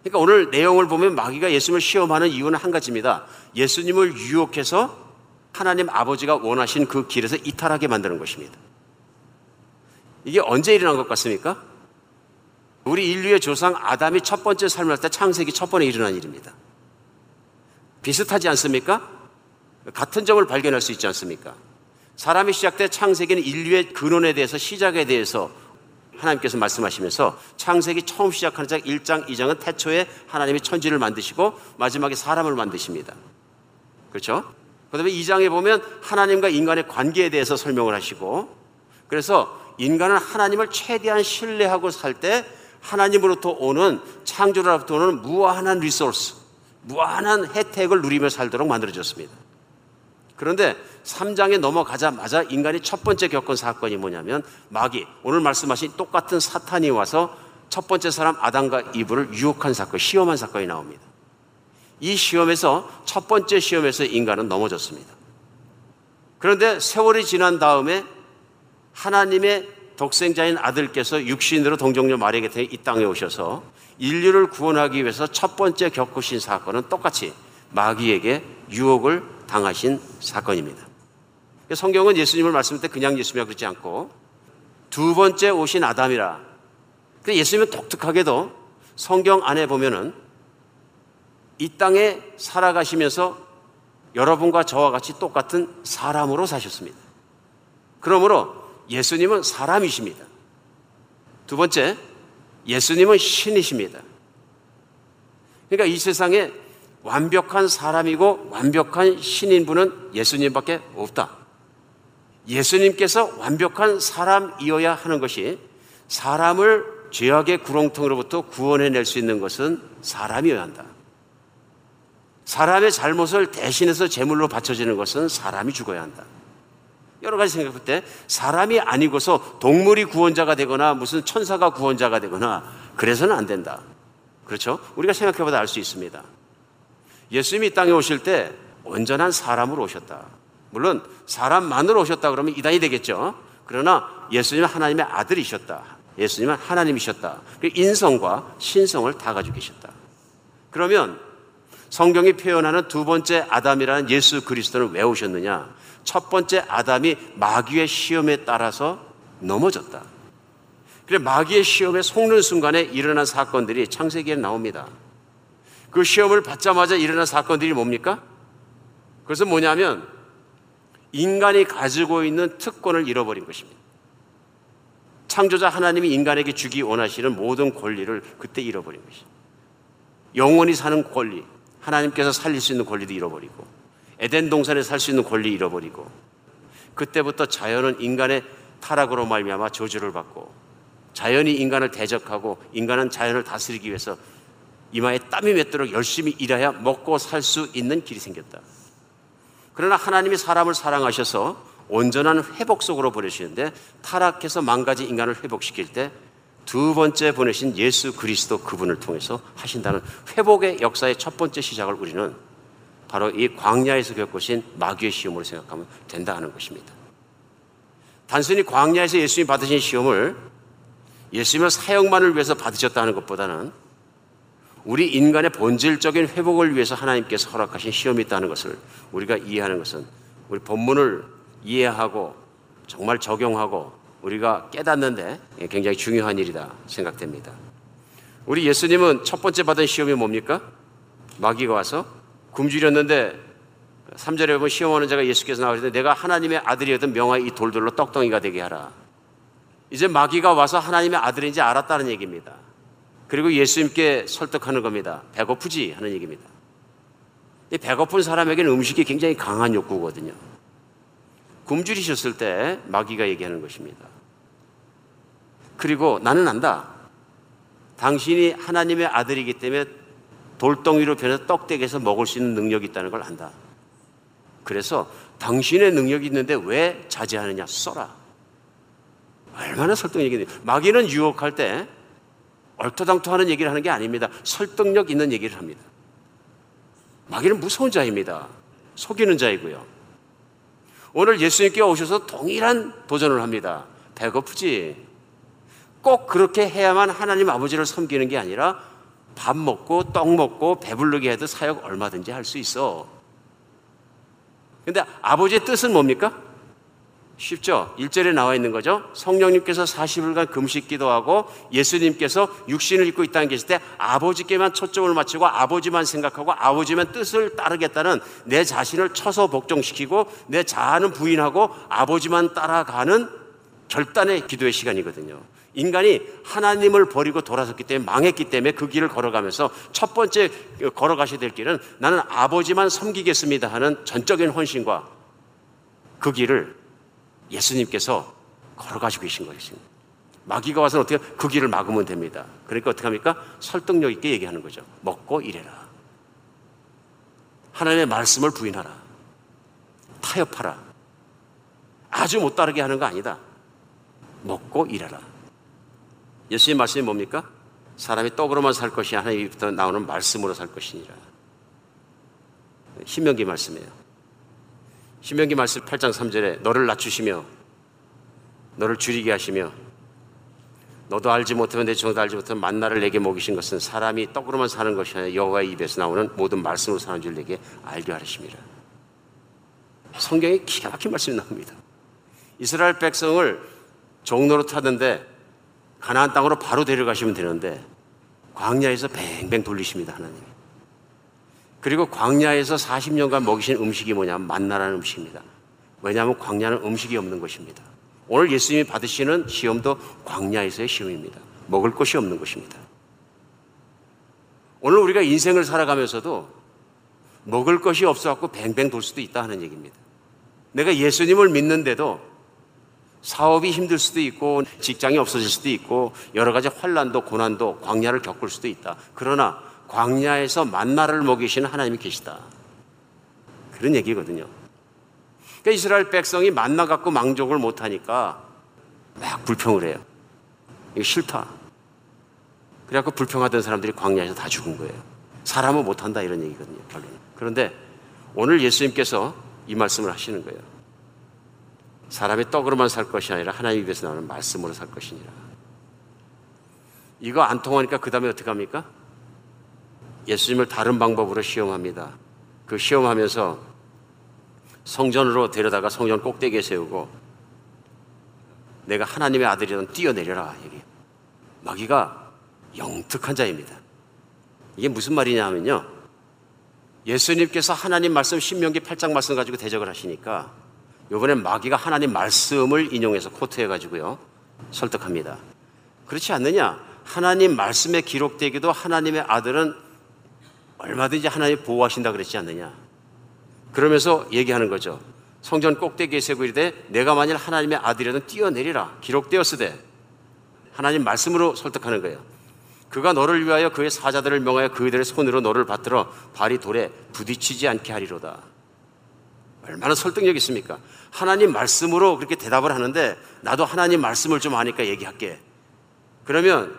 그러니까 오늘 내용을 보면 마귀가 예수님을 시험하는 이유는 한 가지입니다. 예수님을 유혹해서 하나님 아버지가 원하신 그 길에서 이탈하게 만드는 것입니다. 이게 언제 일어난 것 같습니까? 우리 인류의 조상 아담이 첫 번째 삶을 할때 창세기 첫 번에 일어난 일입니다. 비슷하지 않습니까? 같은 점을 발견할 수 있지 않습니까? 사람이 시작돼 창세기는 인류의 근원에 대해서 시작에 대해서 하나님께서 말씀하시면서 창세기 처음 시작하는 장 1장, 2장은 태초에 하나님이 천지를 만드시고 마지막에 사람을 만드십니다. 그렇죠? 그 다음에 2장에 보면 하나님과 인간의 관계에 대해서 설명을 하시고 그래서 인간은 하나님을 최대한 신뢰하고 살 때 하나님으로부터 오는 창조로부터 오는 무한한 리소스, 무한한 혜택을 누리며 살도록 만들어졌습니다. 그런데 3장에 넘어가자마자 인간이 첫 번째 겪은 사건이 뭐냐면 마귀, 오늘 말씀하신 똑같은 사탄이 와서 첫 번째 사람 아담과 이브를 유혹한 사건, 시험한 사건이 나옵니다. 이 시험에서 첫 번째 시험에서 인간은 넘어졌습니다. 그런데 세월이 지난 다음에 하나님의 독생자인 아들께서 육신으로 동정녀 마리아에게 이 땅에 오셔서 인류를 구원하기 위해서 첫 번째 겪으신 사건은 똑같이 마귀에게 유혹을 당하신 사건입니다. 성경은 예수님을 말씀할 때 그냥 예수님이라 그러지 않고 두 번째 오신 아담이라. 예수님은 독특하게도 성경 안에 보면은 이 땅에 살아가시면서 여러분과 저와 같이 똑같은 사람으로 사셨습니다. 그러므로 예수님은 사람이십니다. 두 번째, 예수님은 신이십니다. 그러니까 이 세상에 완벽한 사람이고 완벽한 신인 분은 예수님밖에 없다. 예수님께서 완벽한 사람이어야 하는 것이 사람을 죄악의 구렁텅이로부터 구원해낼 수 있는 것은 사람이어야 한다. 사람의 잘못을 대신해서 제물로 바쳐지는 것은 사람이 죽어야 한다. 여러 가지 생각할 때 사람이 아니고서 동물이 구원자가 되거나 무슨 천사가 구원자가 되거나 그래서는 안 된다. 그렇죠? 우리가 생각해보다 알수 있습니다. 예수님이 땅에 오실 때 온전한 사람으로 오셨다. 물론 사람만으로 오셨다 그러면 이단이 되겠죠. 그러나 예수님은 하나님의 아들이셨다. 예수님은 하나님이셨다. 그 인성과 신성을 다 가지고 계셨다. 그러면 성경이 표현하는 두 번째 아담이라는 예수 그리스도는 왜 오셨느냐? 첫 번째 아담이 마귀의 시험에 따라서 넘어졌다. 그래 마귀의 시험에 속는 순간에 일어난 사건들이 창세기에 나옵니다. 그 시험을 받자마자 일어난 사건들이 뭡니까? 그래서 뭐냐면 인간이 가지고 있는 특권을 잃어버린 것입니다. 창조자 하나님이 인간에게 주기 원하시는 모든 권리를 그때 잃어버린 것입니다. 영원히 사는 권리, 하나님께서 살릴 수 있는 권리도 잃어버리고, 에덴 동산에 살 수 있는 권리 잃어버리고, 그때부터 자연은 인간의 타락으로 말미암아 저주를 받고, 자연이 인간을 대적하고, 인간은 자연을 다스리기 위해서 이마에 땀이 맺도록 열심히 일해야 먹고 살 수 있는 길이 생겼다. 그러나 하나님이 사람을 사랑하셔서 온전한 회복 속으로 보내시는데 타락해서 망가진 인간을 회복시킬 때 두 번째 보내신 예수 그리스도 그분을 통해서 하신다는 회복의 역사의 첫 번째 시작을 우리는 바로 이 광야에서 겪으신 마귀의 시험으로 생각하면 된다 하는 것입니다. 단순히 광야에서 예수님이 받으신 시험을 예수님의 사역만을 위해서 받으셨다는 것보다는 우리 인간의 본질적인 회복을 위해서 하나님께서 허락하신 시험이 있다는 것을 우리가 이해하는 것은 우리 본문을 이해하고 정말 적용하고 우리가 깨닫는데 굉장히 중요한 일이다 생각됩니다. 우리 예수님은 첫 번째 받은 시험이 뭡니까? 마귀가 와서 굶주렸는데 3절에 보면 시험하는 자가 예수께서 나오시는데 내가 하나님의 아들이거든 명하이 이 돌들로 떡덩이가 되게 하라. 이제 마귀가 와서 하나님의 아들인지 알았다는 얘기입니다. 그리고 예수님께 설득하는 겁니다. 배고프지? 하는 얘기입니다. 배고픈 사람에게는 음식이 굉장히 강한 욕구거든요. 굶주리셨을 때 마귀가 얘기하는 것입니다. 그리고 나는 안다. 당신이 하나님의 아들이기 때문에 돌덩이로 변해서 떡대기에서 먹을 수 있는 능력이 있다는 걸 안다. 그래서 당신의 능력이 있는데 왜 자제하느냐? 써라. 얼마나 설득력이 마귀는 유혹할 때 얼토당토하는 얘기를 하는 게 아닙니다. 설득력 있는 얘기를 합니다. 마귀는 무서운 자입니다. 속이는 자이고요. 오늘 예수님께 오셔서 동일한 도전을 합니다. 배고프지? 꼭 그렇게 해야만 하나님 아버지를 섬기는 게 아니라 밥 먹고 떡 먹고 배부르게 해도 사역 얼마든지 할 수 있어. 근데 아버지의 뜻은 뭡니까? 쉽죠? 1절에 나와 있는 거죠. 성령님께서 40일간 금식 기도하고 예수님께서 육신을 입고 있다는 계실 때 아버지께만 초점을 맞추고 아버지만 생각하고 아버지만 뜻을 따르겠다는 내 자신을 쳐서 복종시키고 내 자아는 부인하고 아버지만 따라가는 결단의 기도의 시간이거든요. 인간이 하나님을 버리고 돌아섰기 때문에 망했기 때문에 그 길을 걸어가면서 첫 번째 걸어가셔야 될 길은 나는 아버지만 섬기겠습니다 하는 전적인 헌신과 그 길을 예수님께서 걸어가시고 계신 것입니다. 마귀가 와서 어떻게 그 길을 막으면 됩니다. 그러니까 어떻게 합니까? 설득력 있게 얘기하는 거죠. 먹고 일해라. 하나님의 말씀을 부인하라. 타협하라. 아주 못 따르게 하는 거 아니다. 먹고 일해라. 예수님 말씀이 뭡니까? 사람이 떡으로만 살 것이 하나님부터 나오는 말씀으로 살 것이니라. 신명기 말씀이에요. 신명기 말씀 8장 3절에 너를 낮추시며 너를 줄이게 하시며 너도 알지 못하면 내 종도 알지 못하면 만나를 내게 먹이신 것은 사람이 떡으로만 사는 것이 아니라 여호와의 입에서 나오는 모든 말씀으로 사는 줄 내게 알게 하십니다. 성경에 기가 막힌 말씀이 나옵니다. 이스라엘 백성을 종로로 타던데 가나안 땅으로 바로 데려가시면 되는데 광야에서 뱅뱅 돌리십니다 하나님. 그리고 광야에서 40년간 먹이신 음식이 뭐냐면 만나라는 음식입니다. 왜냐하면 광야는 음식이 없는 것입니다. 오늘 예수님이 받으시는 시험도 광야에서의 시험입니다. 먹을 것이 없는 것입니다. 오늘 우리가 인생을 살아가면서도 먹을 것이 없어갖고 뱅뱅 돌 수도 있다 하는 얘기입니다. 내가 예수님을 믿는데도 사업이 힘들 수도 있고 직장이 없어질 수도 있고 여러 가지 환란도 고난도 광야를 겪을 수도 있다. 그러나 광야에서 만나를 먹이시는 하나님이 계시다. 그런 얘기거든요. 그러니까 이스라엘 백성이 만나 갖고 망족을 못 하니까 막 불평을 해요. 이거 싫다. 그래갖고 불평하던 사람들이 광야에서 다 죽은 거예요. 사람은 못한다 이런 얘기거든요. 결론. 그런데 오늘 예수님께서 이 말씀을 하시는 거예요. 사람이 떡으로만 살 것이 아니라 하나님 입에서 나오는 말씀으로 살 것이니라. 이거 안 통하니까 그 다음에 어떻게 합니까? 예수님을 다른 방법으로 시험합니다. 그 시험하면서 성전으로 데려다가 성전 꼭대기에 세우고 내가 하나님의 아들이든 뛰어내려라 얘기. 마귀가 영특한 자입니다. 이게 무슨 말이냐 하면요. 예수님께서 하나님 말씀 신명기 8장 말씀 가지고 대적을 하시니까 이번엔 마귀가 하나님 말씀을 인용해서 코트해 가지고요. 설득합니다. 그렇지 않느냐? 하나님 말씀에 기록되기도 하나님의 아들은 얼마든지 하나님 보호하신다 그랬지 않느냐? 그러면서 얘기하는 거죠. 성전 꼭대기에 세고 이르되 내가 만일 하나님의 아들이라면 뛰어내리라 기록되었으되 하나님 말씀으로 설득하는 거예요. 그가 너를 위하여 그의 사자들을 명하여 그들의 손으로 너를 받들어 발이 돌에 부딪히지 않게 하리로다. 얼마나 설득력 있습니까? 하나님 말씀으로 그렇게 대답을 하는데 나도 하나님 말씀을 좀 아니까 얘기할게. 그러면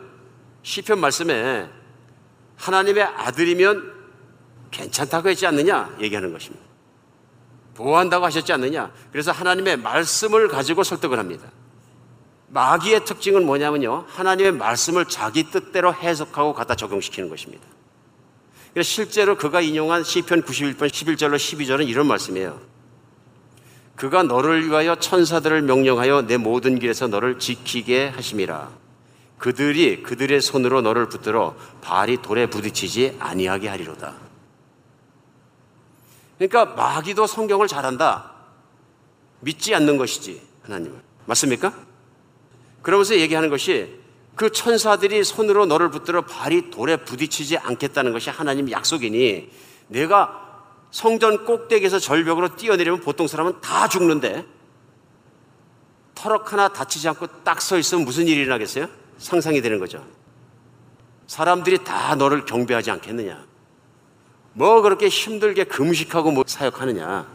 시편 말씀에 하나님의 아들이면 괜찮다고 했지 않느냐 얘기하는 것입니다. 보호한다고 하셨지 않느냐. 그래서 하나님의 말씀을 가지고 설득을 합니다. 마귀의 특징은 뭐냐면요. 하나님의 말씀을 자기 뜻대로 해석하고 갖다 적용시키는 것입니다. 실제로 그가 인용한 시편 91편 11절로 12절은 이런 말씀이에요. 그가 너를 위하여 천사들을 명령하여 내 모든 길에서 너를 지키게 하심이라. 그들이 그들의 손으로 너를 붙들어 발이 돌에 부딪히지 아니하게 하리로다. 그러니까 마귀도 성경을 잘한다. 믿지 않는 것이지 하나님을. 맞습니까? 그러면서 얘기하는 것이 그 천사들이 손으로 너를 붙들어 발이 돌에 부딪히지 않겠다는 것이 하나님 약속이니 내가 성전 꼭대기에서 절벽으로 뛰어내리면 보통 사람은 다 죽는데 터럭 하나 다치지 않고 딱 서 있으면 무슨 일이 일어나겠어요? 상상이 되는 거죠. 사람들이 다 너를 경배하지 않겠느냐. 뭐 그렇게 힘들게 금식하고 뭐 사역하느냐.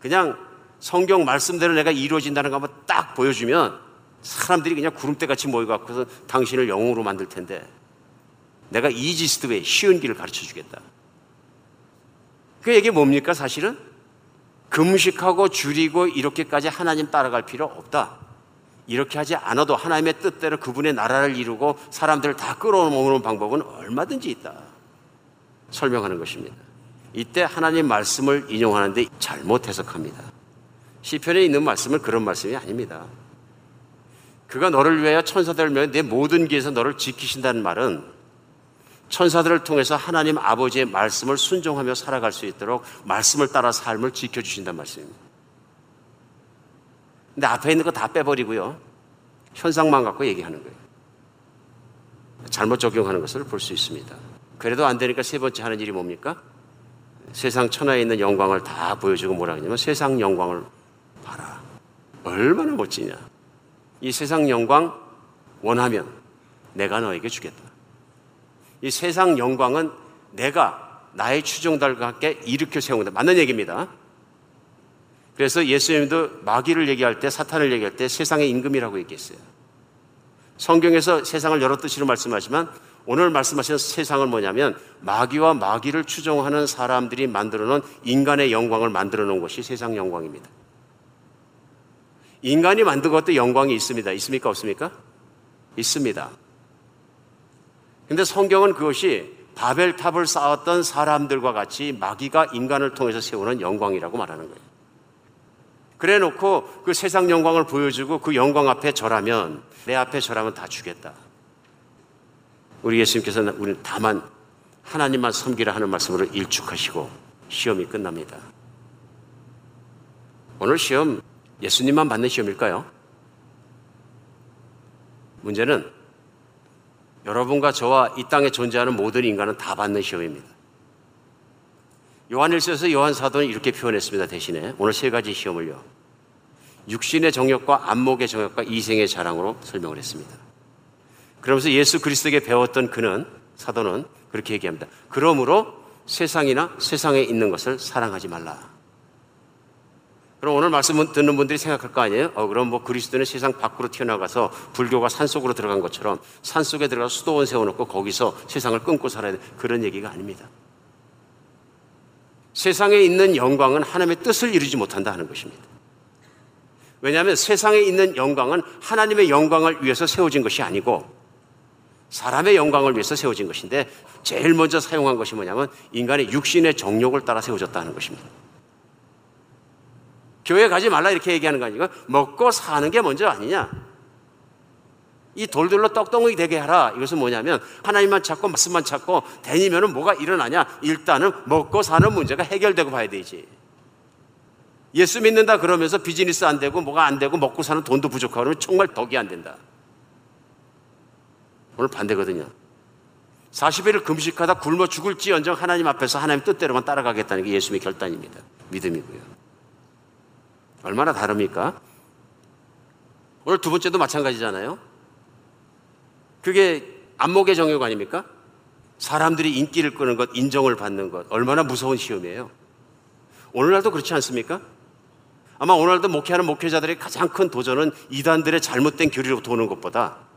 그냥 성경 말씀대로 내가 이루어진다는 거 한번 딱 보여주면 사람들이 그냥 구름대 같이 모여갖고서 당신을 영웅으로 만들 텐데 내가 easiest way 쉬운 길을 가르쳐 주겠다. 그 얘기 뭡니까 사실은? 금식하고 줄이고 이렇게까지 하나님 따라갈 필요 없다. 이렇게 하지 않아도 하나님의 뜻대로 그분의 나라를 이루고 사람들을 다 끌어모으는 방법은 얼마든지 있다. 설명하는 것입니다. 이때 하나님 말씀을 인용하는데 잘못 해석합니다. 시편에 있는 말씀은 그런 말씀이 아닙니다. 그가 너를 위하여 천사들을 위하여 내 모든 길에서 너를 지키신다는 말은 천사들을 통해서 하나님 아버지의 말씀을 순종하며 살아갈 수 있도록 말씀을 따라 삶을 지켜주신다는 말씀입니다. 근데 앞에 있는 거 다 빼버리고요. 현상만 갖고 얘기하는 거예요. 잘못 적용하는 것을 볼 수 있습니다. 그래도 안 되니까 세 번째 하는 일이 뭡니까? 세상 천하에 있는 영광을 다 보여주고 뭐라 하냐면 세상 영광을 봐라. 얼마나 멋지냐. 이 세상 영광 원하면 내가 너에게 주겠다. 이 세상 영광은 내가 나의 추종달과 함께 일으켜 세운다. 맞는 얘기입니다. 그래서 예수님도 마귀를 얘기할 때, 사탄을 얘기할 때 세상의 임금이라고 얘기했어요. 성경에서 세상을 여러 뜻으로 말씀하지만 오늘 말씀하시는 세상은 뭐냐면 마귀와 마귀를 추종하는 사람들이 만들어 놓은 인간의 영광을 만들어 놓은 것이 세상 영광입니다. 인간이 만든 것도 영광이 있습니다. 있습니까? 없습니까? 있습니다. 근데 성경은 그것이 바벨탑을 쌓았던 사람들과 같이 마귀가 인간을 통해서 세우는 영광이라고 말하는 거예요. 그래 놓고 그 세상 영광을 보여주고 그 영광 앞에 절하면 내 앞에 절하면 다 주겠다. 우리 예수님께서는 우리는 다만 하나님만 섬기라 하는 말씀으로 일축하시고 시험이 끝납니다. 오늘 시험 예수님만 받는 시험일까요? 문제는 여러분과 저와 이 땅에 존재하는 모든 인간은 다 받는 시험입니다. 요한일서에서 요한 사도는 이렇게 표현했습니다. 대신에 오늘 세 가지 시험을요. 육신의 정욕과 안목의 정욕과 이생의 자랑으로 설명을 했습니다. 그러면서 예수 그리스도에게 배웠던 그는 사도는 그렇게 얘기합니다. 그러므로 세상이나 세상에 있는 것을 사랑하지 말라. 그럼 오늘 말씀 듣는 분들이 생각할 거 아니에요? 어, 그럼 뭐 그리스도는 세상 밖으로 튀어나가서 불교가 산 속으로 들어간 것처럼 산 속에 들어가서 수도원 세워놓고 거기서 세상을 끊고 살아야 돼. 그런 얘기가 아닙니다. 세상에 있는 영광은 하나님의 뜻을 이루지 못한다 하는 것입니다. 왜냐하면 세상에 있는 영광은 하나님의 영광을 위해서 세워진 것이 아니고 사람의 영광을 위해서 세워진 것인데 제일 먼저 사용한 것이 뭐냐면 인간의 육신의 정욕을 따라 세워졌다는 것입니다. 교회 가지 말라 이렇게 얘기하는 거 아니고 먹고 사는 게 먼저 아니냐. 이 돌들로 떡덩이 되게 하라. 이것은 뭐냐면 하나님만 찾고 말씀만 찾고 다니면은 뭐가 일어나냐? 일단은 먹고 사는 문제가 해결되고 봐야 되지. 예수 믿는다 그러면서 비즈니스 안 되고 뭐가 안 되고 먹고 사는 돈도 부족하고 그러면 정말 덕이 안 된다. 오늘 반대거든요. 40일을 금식하다 굶어 죽을지언정 하나님 앞에서 하나님 뜻대로만 따라가겠다는 게 예수님의 결단입니다. 믿음이고요. 얼마나 다릅니까? 오늘 두 번째도 마찬가지잖아요. 그게 안목의 정욕 아닙니까? 사람들이 인기를 끄는 것, 인정을 받는 것, 얼마나 무서운 시험이에요. 오늘날도 그렇지 않습니까? 아마 오늘날도 목회하는 목회자들의 가장 큰 도전은 이단들의 잘못된 교리로 도는 것보다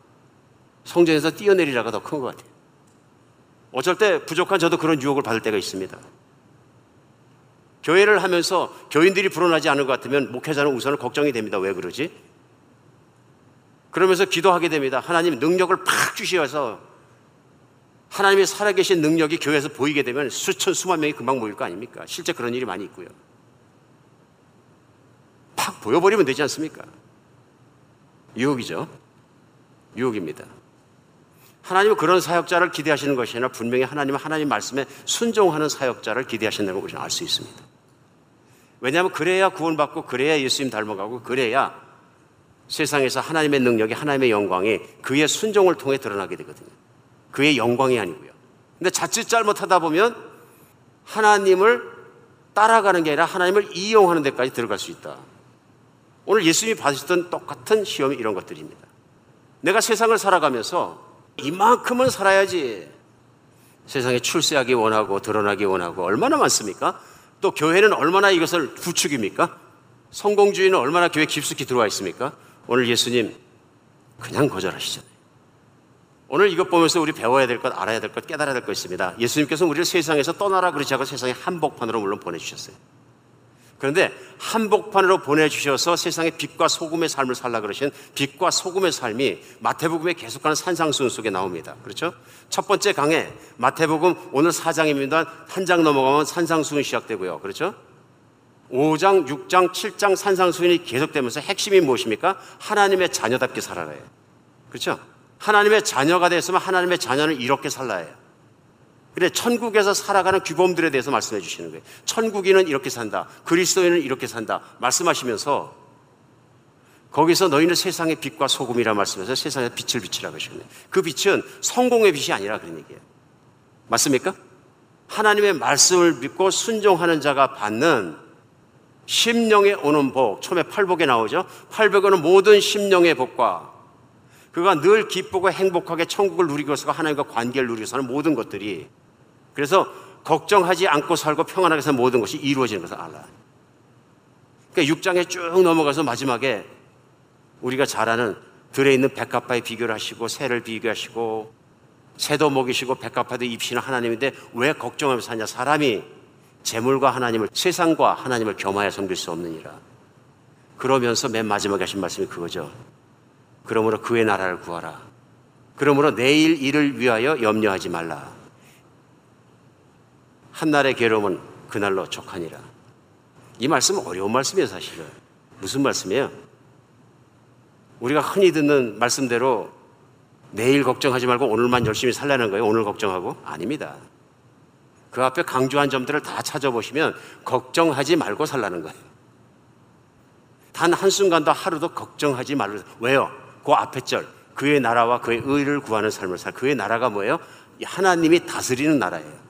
성전에서 뛰어내리라가 더 큰 것 같아요. 어쩔 때 부족한 저도 그런 유혹을 받을 때가 있습니다. 교회를 하면서 교인들이 불어나지 않은 것 같으면 목회자는 우선 걱정이 됩니다. 왜 그러지? 그러면서 기도하게 됩니다. 하나님 능력을 팍 주시어서 하나님의 살아계신 능력이 교회에서 보이게 되면 수천 수만 명이 금방 모일 거 아닙니까? 실제 그런 일이 많이 있고요. 팍 보여버리면 되지 않습니까? 유혹이죠. 유혹입니다. 하나님은 그런 사역자를 기대하시는 것이 아니라 분명히 하나님은 하나님 말씀에 순종하는 사역자를 기대하신다는 것을 알 수 있습니다. 왜냐하면 그래야 구원받고 그래야 예수님 닮아가고 그래야 세상에서 하나님의 능력이 하나님의 영광이 그의 순종을 통해 드러나게 되거든요. 그의 영광이 아니고요. 근데 자칫 잘못하다 보면 하나님을 따라가는 게 아니라 하나님을 이용하는 데까지 들어갈 수 있다. 오늘 예수님이 받으셨던 똑같은 시험이 이런 것들입니다. 내가 세상을 살아가면서 이만큼은 살아야지. 세상에 출세하기 원하고 드러나기 원하고 얼마나 많습니까? 또 교회는 얼마나 이것을 부추깁니까? 성공주의는 얼마나 교회 깊숙이 들어와 있습니까? 오늘 예수님 그냥 거절하시잖아요. 오늘 이것 보면서 우리 배워야 될 것, 알아야 될 것, 깨달아야 될 것 있습니다. 예수님께서 우리를 세상에서 떠나라 그러지 않고 세상에 한복판으로 물론 보내주셨어요. 그런데 한복판으로 보내주셔서 세상의 빛과 소금의 삶을 살라 그러신 빛과 소금의 삶이 마태복음에 계속하는 산상수훈 속에 나옵니다. 그렇죠? 첫 번째 강에 마태복음 오늘 4장입니다. 한 장 넘어가면 산상수훈 시작되고요. 그렇죠? 5장, 6장, 7장 산상수훈이 계속되면서 핵심이 무엇입니까? 하나님의 자녀답게 살아가요. 그렇죠? 하나님의 자녀가 됐으면 하나님의 자녀는 이렇게 살라야 해요. 그래 천국에서 살아가는 규범들에 대해서 말씀해 주시는 거예요. 천국인은 이렇게 산다. 그리스도인은 이렇게 산다. 말씀하시면서 거기서 너희는 세상의 빛과 소금이라 말씀해서 세상의 빛을 비치라 그러셨네. 그 빛은 성공의 빛이 아니라 그런 얘기예요. 맞습니까? 하나님의 말씀을 믿고 순종하는 자가 받는 심령에 오는 복. 처음에 팔복에 나오죠. 팔복에는 모든 심령의 복과 그가 늘 기쁘고 행복하게 천국을 누리고서 하나님과 관계를 누리고 사는 모든 것들이 그래서 걱정하지 않고 살고 평안하게 사는 모든 것이 이루어지는 것을 알아. 그러니까 6장에 쭉 넘어가서 마지막에 우리가 잘 아는 들에 있는 백합화에 비교를 하시고 새를 비교하시고 새도 먹이시고 백합화도 입시는 하나님인데 왜 걱정하면서 사냐? 사람이 재물과 하나님을 세상과 하나님을 겸하여 섬길 수 없느니라. 그러면서 맨 마지막에 하신 말씀이 그거죠. 그러므로 그의 나라를 구하라. 그러므로 내일 일을 위하여 염려하지 말라 한날의 괴로움은 그날로 족하니라. 이 말씀은 어려운 말씀이에요, 사실은. 무슨 말씀이에요? 우리가 흔히 듣는 말씀대로 내일 걱정하지 말고 오늘만 열심히 살라는 거예요. 오늘 걱정하고? 아닙니다. 그 앞에 강조한 점들을 다 찾아보시면 걱정하지 말고 살라는 거예요. 단 한순간도 하루도 걱정하지 말고. 왜요? 그 앞에 절. 그의 나라와 그의 의를 구하는 삶을 살. 그의 나라가 뭐예요? 하나님이 다스리는 나라예요.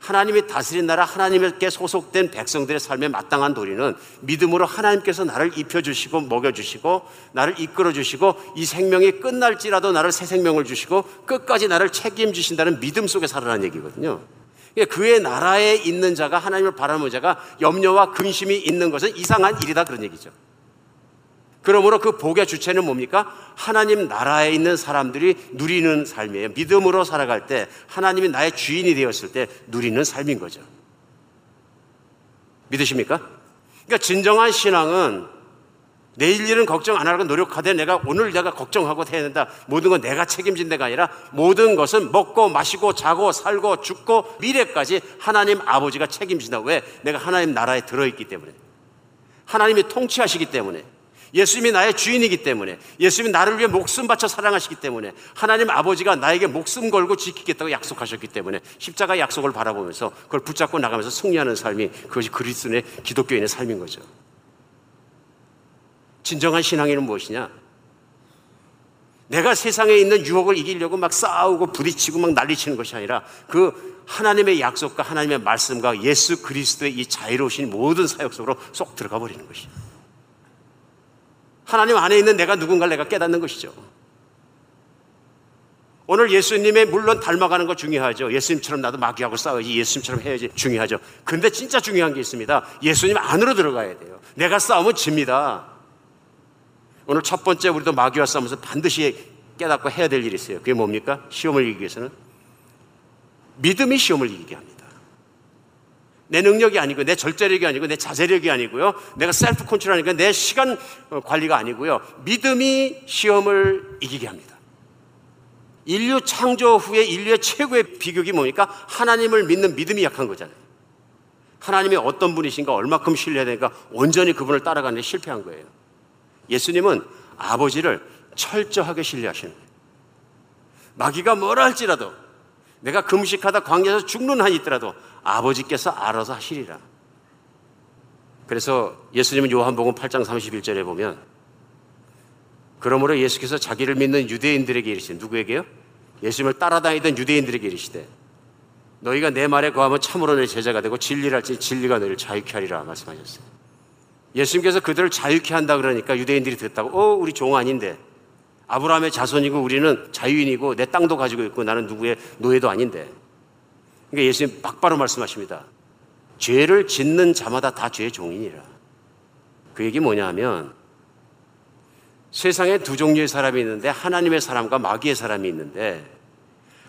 하나님이 다스린 나라 하나님께 소속된 백성들의 삶에 마땅한 도리는 믿음으로 하나님께서 나를 입혀주시고 먹여주시고 나를 이끌어주시고 이 생명이 끝날지라도 나를 새 생명을 주시고 끝까지 나를 책임지신다는 믿음 속에 살아라는 얘기거든요. 그의 나라에 있는 자가 하나님을 바라는 자가 염려와 근심이 있는 것은 이상한 일이다 그런 얘기죠. 그러므로 그 복의 주체는 뭡니까? 하나님 나라에 있는 사람들이 누리는 삶이에요. 믿음으로 살아갈 때 하나님이 나의 주인이 되었을 때 누리는 삶인 거죠. 믿으십니까? 그러니까 진정한 신앙은 내일 일은 걱정 안 하고 노력하되 내가 오늘 내가 걱정하고 해야 된다. 모든 건 내가 책임진다가 아니라 모든 것은 먹고 마시고 자고 살고 죽고 미래까지 하나님 아버지가 책임진다. 왜? 내가 하나님 나라에 들어있기 때문에. 하나님이 통치하시기 때문에. 예수님이 나의 주인이기 때문에 예수님이 나를 위해 목숨 바쳐 사랑하시기 때문에 하나님 아버지가 나에게 목숨 걸고 지키겠다고 약속하셨기 때문에 십자가 약속을 바라보면서 그걸 붙잡고 나가면서 승리하는 삶이 그것이 그리스도의 기독교인의 삶인 거죠. 진정한 신앙인은 무엇이냐? 내가 세상에 있는 유혹을 이기려고 막 싸우고 부딪히고 막 난리치는 것이 아니라 그 하나님의 약속과 하나님의 말씀과 예수 그리스도의 이 자유로우신 모든 사역 속으로 쏙 들어가 버리는 것이죠. 하나님 안에 있는 내가 누군가를 내가 깨닫는 것이죠. 오늘 예수님의 물론 닮아가는 거 중요하죠. 예수님처럼 나도 마귀하고 싸워야지. 예수님처럼 해야지. 중요하죠. 근데 진짜 중요한 게 있습니다. 예수님 안으로 들어가야 돼요. 내가 싸우면 집니다. 오늘 첫 번째 우리도 마귀와 싸우면서 반드시 깨닫고 해야 될 일이 있어요. 그게 뭡니까? 시험을 이기기 위해서는 믿음이 시험을 이기게 합니다. 내 능력이 아니고 내 절제력이 아니고 내 자제력이 아니고요. 내가 셀프 컨트롤하니까 내 시간 관리가 아니고요. 믿음이 시험을 이기게 합니다. 인류 창조 후에 인류의 최고의 비극이 뭡니까? 하나님을 믿는 믿음이 약한 거잖아요. 하나님이 어떤 분이신가 얼마큼 신뢰해야 되니까 온전히 그분을 따라가는데 실패한 거예요. 예수님은 아버지를 철저하게 신뢰하시는 거예요. 마귀가 뭐라 할지라도 내가 금식하다 광야에서 죽는 한이 있더라도 아버지께서 알아서 하시리라. 그래서 예수님은 요한복음 8장 31절에 보면 그러므로 예수께서 자기를 믿는 유대인들에게 이르시되 누구에게요? 예수님을 따라다니던 유대인들에게 이르시되 너희가 내 말에 거하면 참으로 내 제자가 되고 진리를 할지 진리가 너희를 자유케 하리라 말씀하셨어요. 예수님께서 그들을 자유케 한다 그러니까 유대인들이 듣다고 어 우리 종 아닌데 아브라함의 자손이고 우리는 자유인이고 내 땅도 가지고 있고 나는 누구의 노예도 아닌데 그러니까 예수님 막바로 말씀하십니다. 죄를 짓는 자마다 다 죄의 종이니라. 그 얘기 뭐냐 하면 세상에 두 종류의 사람이 있는데 하나님의 사람과 마귀의 사람이 있는데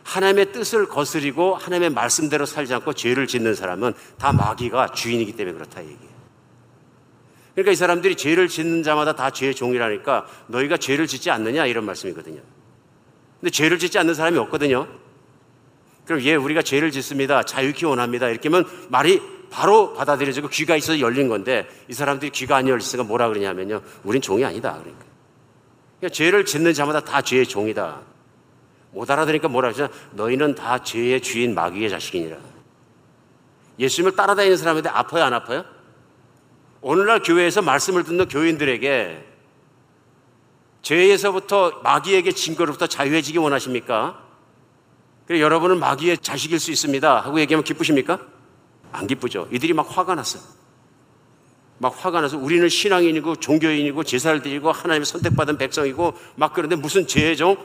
하나님의 뜻을 거스리고 하나님의 말씀대로 살지 않고 죄를 짓는 사람은 다 마귀가 주인이기 때문에 그렇다 얘기예요. 그러니까 이 사람들이 죄를 짓는 자마다 다 죄의 종이라니까 너희가 죄를 짓지 않느냐 이런 말씀이거든요. 근데 죄를 짓지 않는 사람이 없거든요. 그럼 예, 우리가 죄를 짓습니다. 자유케 원합니다. 이렇게 하면 말이 바로 받아들여지고 귀가 있어서 열린 건데 이 사람들이 귀가 안 열렸으니까 뭐라 그러냐면요. 우린 종이 아니다. 그러니까. 그러니까 죄를 짓는 자마다 다 죄의 종이다. 못 알아들으니까 뭐라 하죠? 너희는 다 죄의 주인 마귀의 자식이니라. 예수님을 따라다니는 사람인데 아파요, 안 아파요? 오늘날 교회에서 말씀을 듣는 교인들에게 죄에서부터 마귀에게 증거로부터 자유해지기 원하십니까? 그래 여러분은 마귀의 자식일 수 있습니다. 하고 얘기하면 기쁘십니까? 안 기쁘죠. 이들이 막 화가 났어요. 막 화가 나서 우리는 신앙인이고 종교인이고 제사를 드리고 하나님의 선택받은 백성이고 막 그런데 무슨 죄의 종?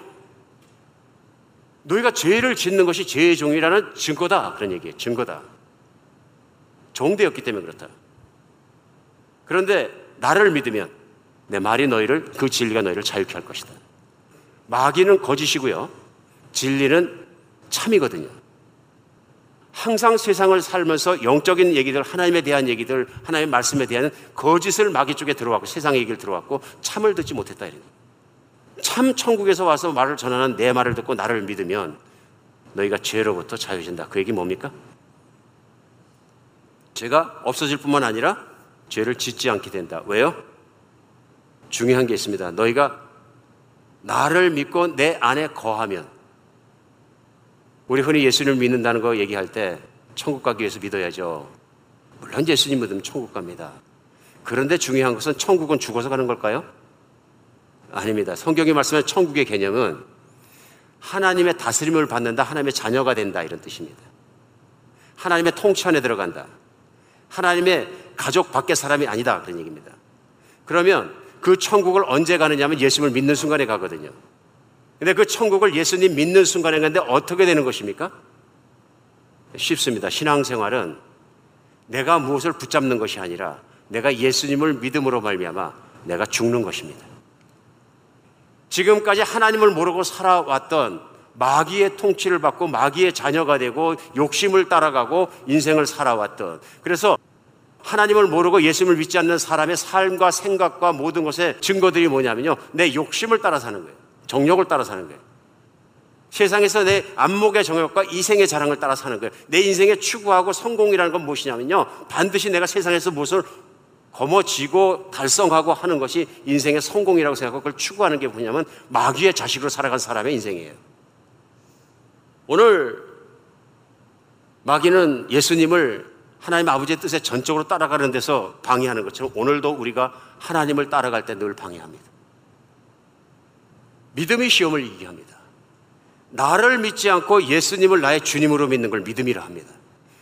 너희가 죄를 짓는 것이 죄의 종이라는 증거다. 그런 얘기예요. 증거다. 종되었기 때문에 그렇다. 그런데 나를 믿으면 내 말이 너희를 그 진리가 너희를 자유케 할 것이다. 마귀는 거짓이고요. 진리는 참이거든요. 항상 세상을 살면서 영적인 얘기들, 하나님에 대한 얘기들, 하나님의 말씀에 대한 거짓을 마귀 쪽에 들어왔고 세상의 얘기를 들어왔고 참을 듣지 못했다 이런 참 천국에서 와서 말을 전하는 내 말을 듣고 나를 믿으면 너희가 죄로부터 자유해진다. 그 얘기 뭡니까? 죄가 없어질 뿐만 아니라 죄를 짓지 않게 된다. 왜요? 중요한 게 있습니다. 너희가 나를 믿고 내 안에 거하면 우리 흔히 예수님을 믿는다는 거 얘기할 때 천국 가기 위해서 믿어야죠. 물론 예수님 믿으면 천국 갑니다. 그런데 중요한 것은 천국은 죽어서 가는 걸까요? 아닙니다. 성경이 말씀하는 천국의 개념은 하나님의 다스림을 받는다, 하나님의 자녀가 된다 이런 뜻입니다. 하나님의 통치 안에 들어간다. 하나님의 가족 밖의 사람이 아니다 그런 얘기입니다. 그러면 그 천국을 언제 가느냐면 예수님을 믿는 순간에 가거든요. 근데 그 천국을 예수님 믿는 순간에 가는데 어떻게 되는 것입니까? 쉽습니다. 신앙생활은 내가 무엇을 붙잡는 것이 아니라 내가 예수님을 믿음으로 말미암아 내가 죽는 것입니다. 지금까지 하나님을 모르고 살아왔던 마귀의 통치를 받고 마귀의 자녀가 되고 욕심을 따라가고 인생을 살아왔던 그래서 하나님을 모르고 예수님을 믿지 않는 사람의 삶과 생각과 모든 것의 증거들이 뭐냐면요. 내 욕심을 따라 사는 거예요. 정욕을 따라 사는 거예요. 세상에서 내 안목의 정욕과 이생의 자랑을 따라 사는 거예요. 내 인생에 추구하고 성공이라는 건 무엇이냐면요. 반드시 내가 세상에서 무엇을 거머쥐고 달성하고 하는 것이 인생의 성공이라고 생각하고 그걸 추구하는 게 뭐냐면 마귀의 자식으로 살아간 사람의 인생이에요. 오늘 마귀는 예수님을 하나님 아버지의 뜻에 전적으로 따라가는 데서 방해하는 것처럼 오늘도 우리가 하나님을 따라갈 때 늘 방해합니다. 믿음이 시험을 이기게 합니다. 나를 믿지 않고 예수님을 나의 주님으로 믿는 걸 믿음이라 합니다.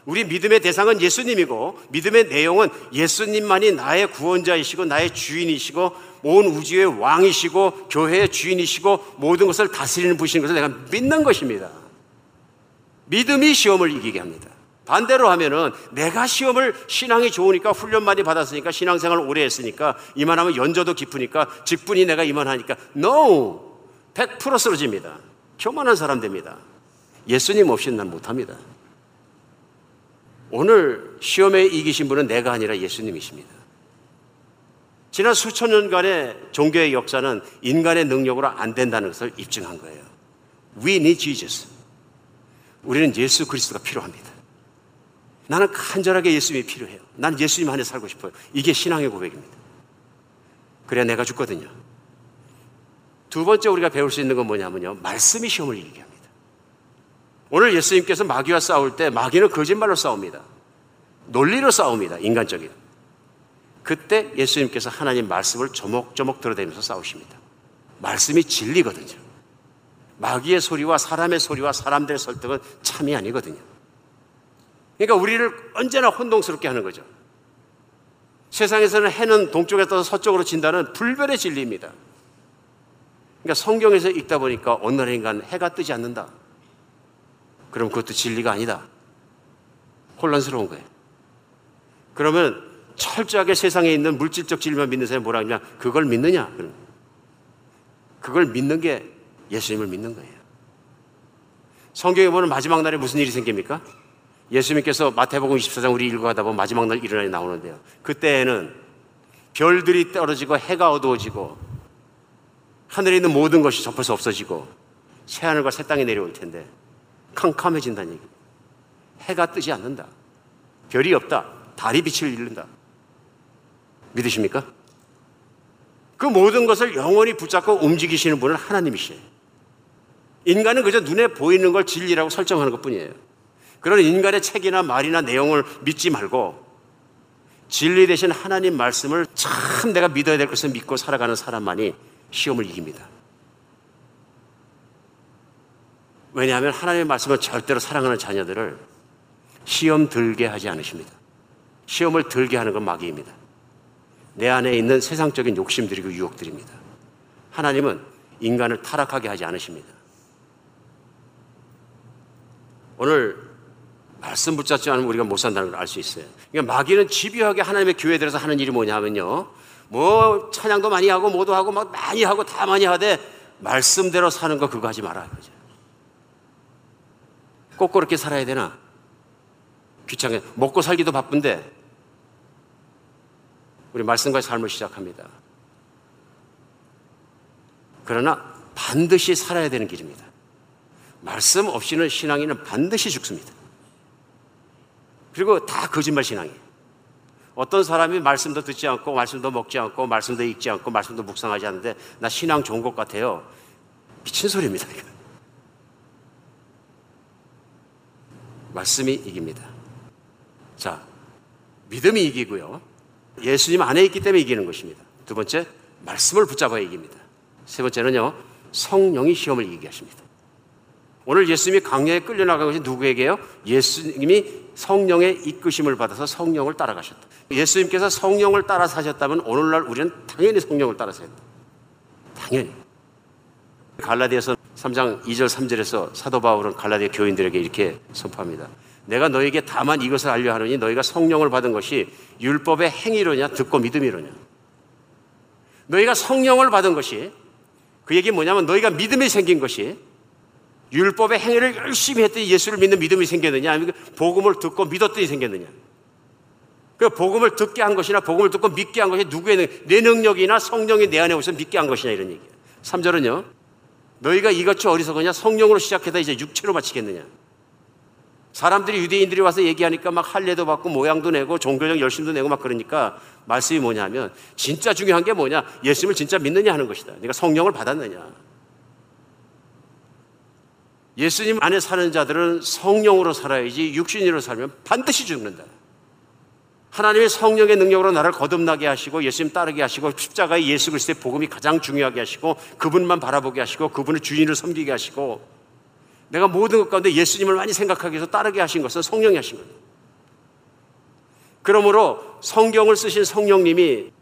우리 믿음의 대상은 예수님이고 믿음의 내용은 예수님만이 나의 구원자이시고 나의 주인이시고 온 우주의 왕이시고 교회의 주인이시고 모든 것을 다스리는 분이신 것을 내가 믿는 것입니다. 믿음이 시험을 이기게 합니다. 반대로 하면은 내가 시험을 신앙이 좋으니까 훈련 많이 받았으니까 신앙생활 오래 했으니까 이만하면 연저도 깊으니까 직분이 내가 이만하니까 no 100% 쓰러집니다. 교만한 사람 됩니다. 예수님 없이는 난 못합니다. 오늘 시험에 이기신 분은 내가 아니라 예수님이십니다. 지난 수천 년간의 종교의 역사는 인간의 능력으로 안 된다는 것을 입증한 거예요. We need Jesus. 우리는 예수 그리스도가 필요합니다. 나는 간절하게 예수님이 필요해요. 난 예수님 안에 살고 싶어요. 이게 신앙의 고백입니다. 그래야 내가 죽거든요. 두 번째 우리가 배울 수 있는 건 뭐냐면요. 말씀이 시험을 이기게 합니다. 오늘 예수님께서 마귀와 싸울 때 마귀는 거짓말로 싸웁니다. 논리로 싸웁니다. 인간적인. 그때 예수님께서 하나님 말씀을 조목조목 들어대면서 싸우십니다. 말씀이 진리거든요. 마귀의 소리와 사람의 소리와 사람들의 설득은 참이 아니거든요. 그러니까 우리를 언제나 혼동스럽게 하는 거죠. 세상에서는 해는 동쪽에 떠서 서쪽으로 진다는 불변의 진리입니다. 그러니까 성경에서 읽다 보니까 어느 날인간 해가 뜨지 않는다. 그럼 그것도 진리가 아니다. 혼란스러운 거예요. 그러면 철저하게 세상에 있는 물질적 진리만 믿는 사람이 뭐라 하냐? 그걸 믿느냐? 그걸 믿는 게 예수님을 믿는 거예요. 성경에 보면 마지막 날에 무슨 일이 생깁니까? 예수님께서 마태복음 24장 우리 읽어가다 보면 마지막 날 일어나니 나오는데요. 그때에는 별들이 떨어지고 해가 어두워지고 하늘에 있는 모든 것이 접어서 없어지고 새하늘과 새 땅이 내려올 텐데 캄캄해진다는 얘기. 해가 뜨지 않는다. 별이 없다. 달이 빛을 잃는다. 믿으십니까? 그 모든 것을 영원히 붙잡고 움직이시는 분은 하나님이시에요. 인간은 그저 눈에 보이는 걸 진리라고 설정하는 것 뿐이에요. 그런 인간의 책이나 말이나 내용을 믿지 말고 진리 대신 하나님 말씀을 참 내가 믿어야 될 것을 믿고 살아가는 사람만이 시험을 이깁니다. 왜냐하면 하나님의 말씀을 절대로 사랑하는 자녀들을 시험 들게 하지 않으십니다. 시험을 들게 하는 건 마귀입니다. 내 안에 있는 세상적인 욕심들이고 유혹들입니다. 하나님은 인간을 타락하게 하지 않으십니다. 오늘 말씀 붙잡지 않으면 우리가 못 산다는 걸 알 수 있어요. 그러니까 마귀는 집요하게 하나님의 교회에 들어서 하는 일이 뭐냐면요. 뭐 찬양도 많이 하고 뭐도 하고 막 많이 하고 다 많이 하되 말씀대로 사는 거 그거 하지 마라 그죠. 꼭 그렇게 살아야 되나? 귀찮게 먹고 살기도 바쁜데 우리 말씀과의 삶을 시작합니다. 그러나 반드시 살아야 되는 길입니다. 말씀 없이는 신앙인은 반드시 죽습니다. 그리고 다 거짓말 신앙이에요. 어떤 사람이 말씀도 듣지 않고 말씀도 먹지 않고 말씀도 읽지 않고 말씀도 묵상하지 않는데 나 신앙 좋은 것 같아요. 미친 소리입니다. 말씀이 이깁니다. 자, 믿음이 이기고요. 예수님 안에 있기 때문에 이기는 것입니다. 두 번째, 말씀을 붙잡아야 이깁니다. 세 번째는요, 성령이 시험을 이기게 하십니다. 오늘 예수님이 강야에 끌려나간 것이 누구에게요? 예수님이 성령의 이끄심을 받아서 성령을 따라가셨다. 예수님께서 성령을 따라 사셨다면 오늘날 우리는 당연히 성령을 따라 사야 다 당연히. 갈라디아서 3장 2절 3절에서 사도 바울은 갈라디아 교인들에게 이렇게 선포합니다. 내가 너에게 다만 이것을 알려 하느니 너희가 성령을 받은 것이 율법의 행위로냐 듣고 믿음이로냐. 너희가 성령을 받은 것이 그 얘기 뭐냐면 너희가 믿음이 생긴 것이 율법의 행위를 열심히 했더니 예수를 믿는 믿음이 생겼느냐 아니면 복음을 듣고 믿었더니 생겼느냐. 그 복음을 듣게 한 것이나 복음을 듣고 믿게 한 것이 누구의 내 능력이나 성령이 내 안에 오서 믿게 한 것이냐 이런 얘기예요. 3절은요. 너희가 이것이 어리석으냐 성령으로 시작해서 이제 육체로 마치겠느냐. 사람들이 유대인들이 와서 얘기하니까 막 할례도 받고 모양도 내고 종교적 열심도 내고 막 그러니까 말씀이 뭐냐면 진짜 중요한 게 뭐냐? 예수님을 진짜 믿느냐 하는 것이다. 네가 성령을 받았느냐? 예수님 안에 사는 자들은 성령으로 살아야지 육신으로 살면 반드시 죽는다. 하나님의 성령의 능력으로 나를 거듭나게 하시고 예수님 따르게 하시고 십자가의 예수 그리스도의 복음이 가장 중요하게 하시고 그분만 바라보게 하시고 그분의 주인을 섬기게 하시고 내가 모든 것 가운데 예수님을 많이 생각하기 위해서 따르게 하신 것은 성령이 하신 거예요. 그러므로 성경을 쓰신 성령님이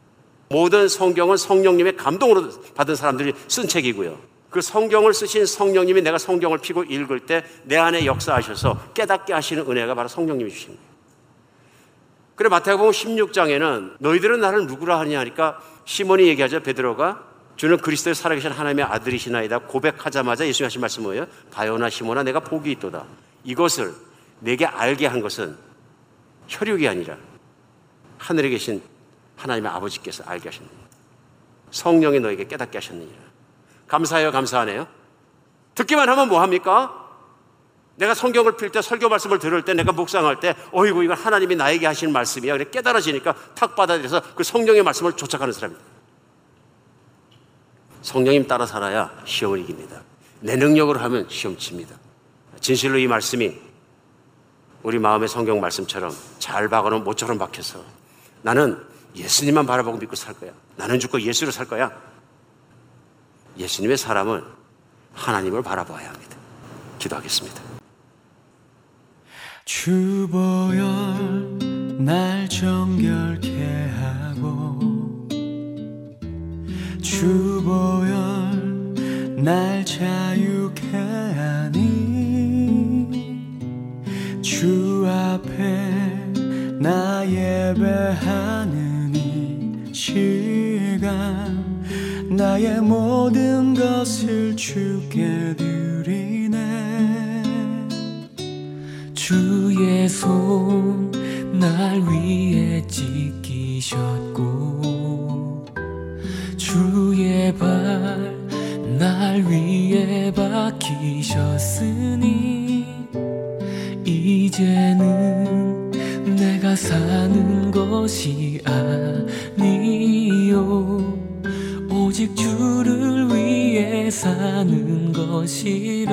모든 성경은 성령님의 감동으로 받은 사람들이 쓴 책이고요. 그 성경을 쓰신 성령님이 내가 성경을 피고 읽을 때 내 안에 역사하셔서 깨닫게 하시는 은혜가 바로 성령님이 거예요. 그래 마태복음 16장에는 너희들은 나를 누구라 하냐 하니까 시몬이 얘기하죠. 베드로가 주는 그리스도의 살아계신 하나님의 아들이시나이다 고백하자마자 예수님 하신 말씀 뭐예요? 바요나 시몬아 내가 복이 있도다. 이것을 내게 알게 한 것은 혈육이 아니라 하늘에 계신 하나님의 아버지께서 알게 하셨느니라. 성령이 너에게 깨닫게 하셨느니라. 감사해요, 감사하네요. 듣기만 하면 뭐 합니까? 내가 성경을 필 때, 설교 말씀을 들을 때, 내가 묵상할 때, 어이구, 이건 하나님이 나에게 하신 말씀이야. 그래 깨달아지니까 탁 받아들여서 그 성령의 말씀을 쫓아가는 사람입니다. 성령님 따라 살아야 시험을 이깁니다. 내 능력으로 하면 시험 칩니다. 진실로 이 말씀이 우리 마음의 성경 말씀처럼 잘 박아놓은 모처럼 박혀서 나는 예수님만 바라보고 믿고 살 거야. 나는 죽고 예수로 살 거야. 예수님의 사람은 하나님을 바라봐야 합니다. 기도하겠습니다. 주보열 날 정결케 하고 주보열 날 자유케 하니 주 앞에 나 예배하는 이 시간 나의 모든 것을 주께 드리네 주의 손 날 위에 찢기셨고 주의 발 날 위에 박히셨으니 이제는 내가 사는 것이 아니요. 오직 주를 위해 사는 것이라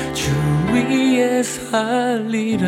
위에 살리라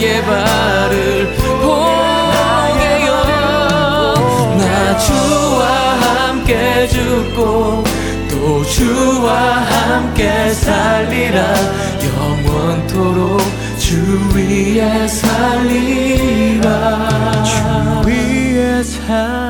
나의 발을 포개요. 나 주와 함께 죽고 또 주와 함께 살리라. 영원토록 주 위에 살리라. 주 위에 살리라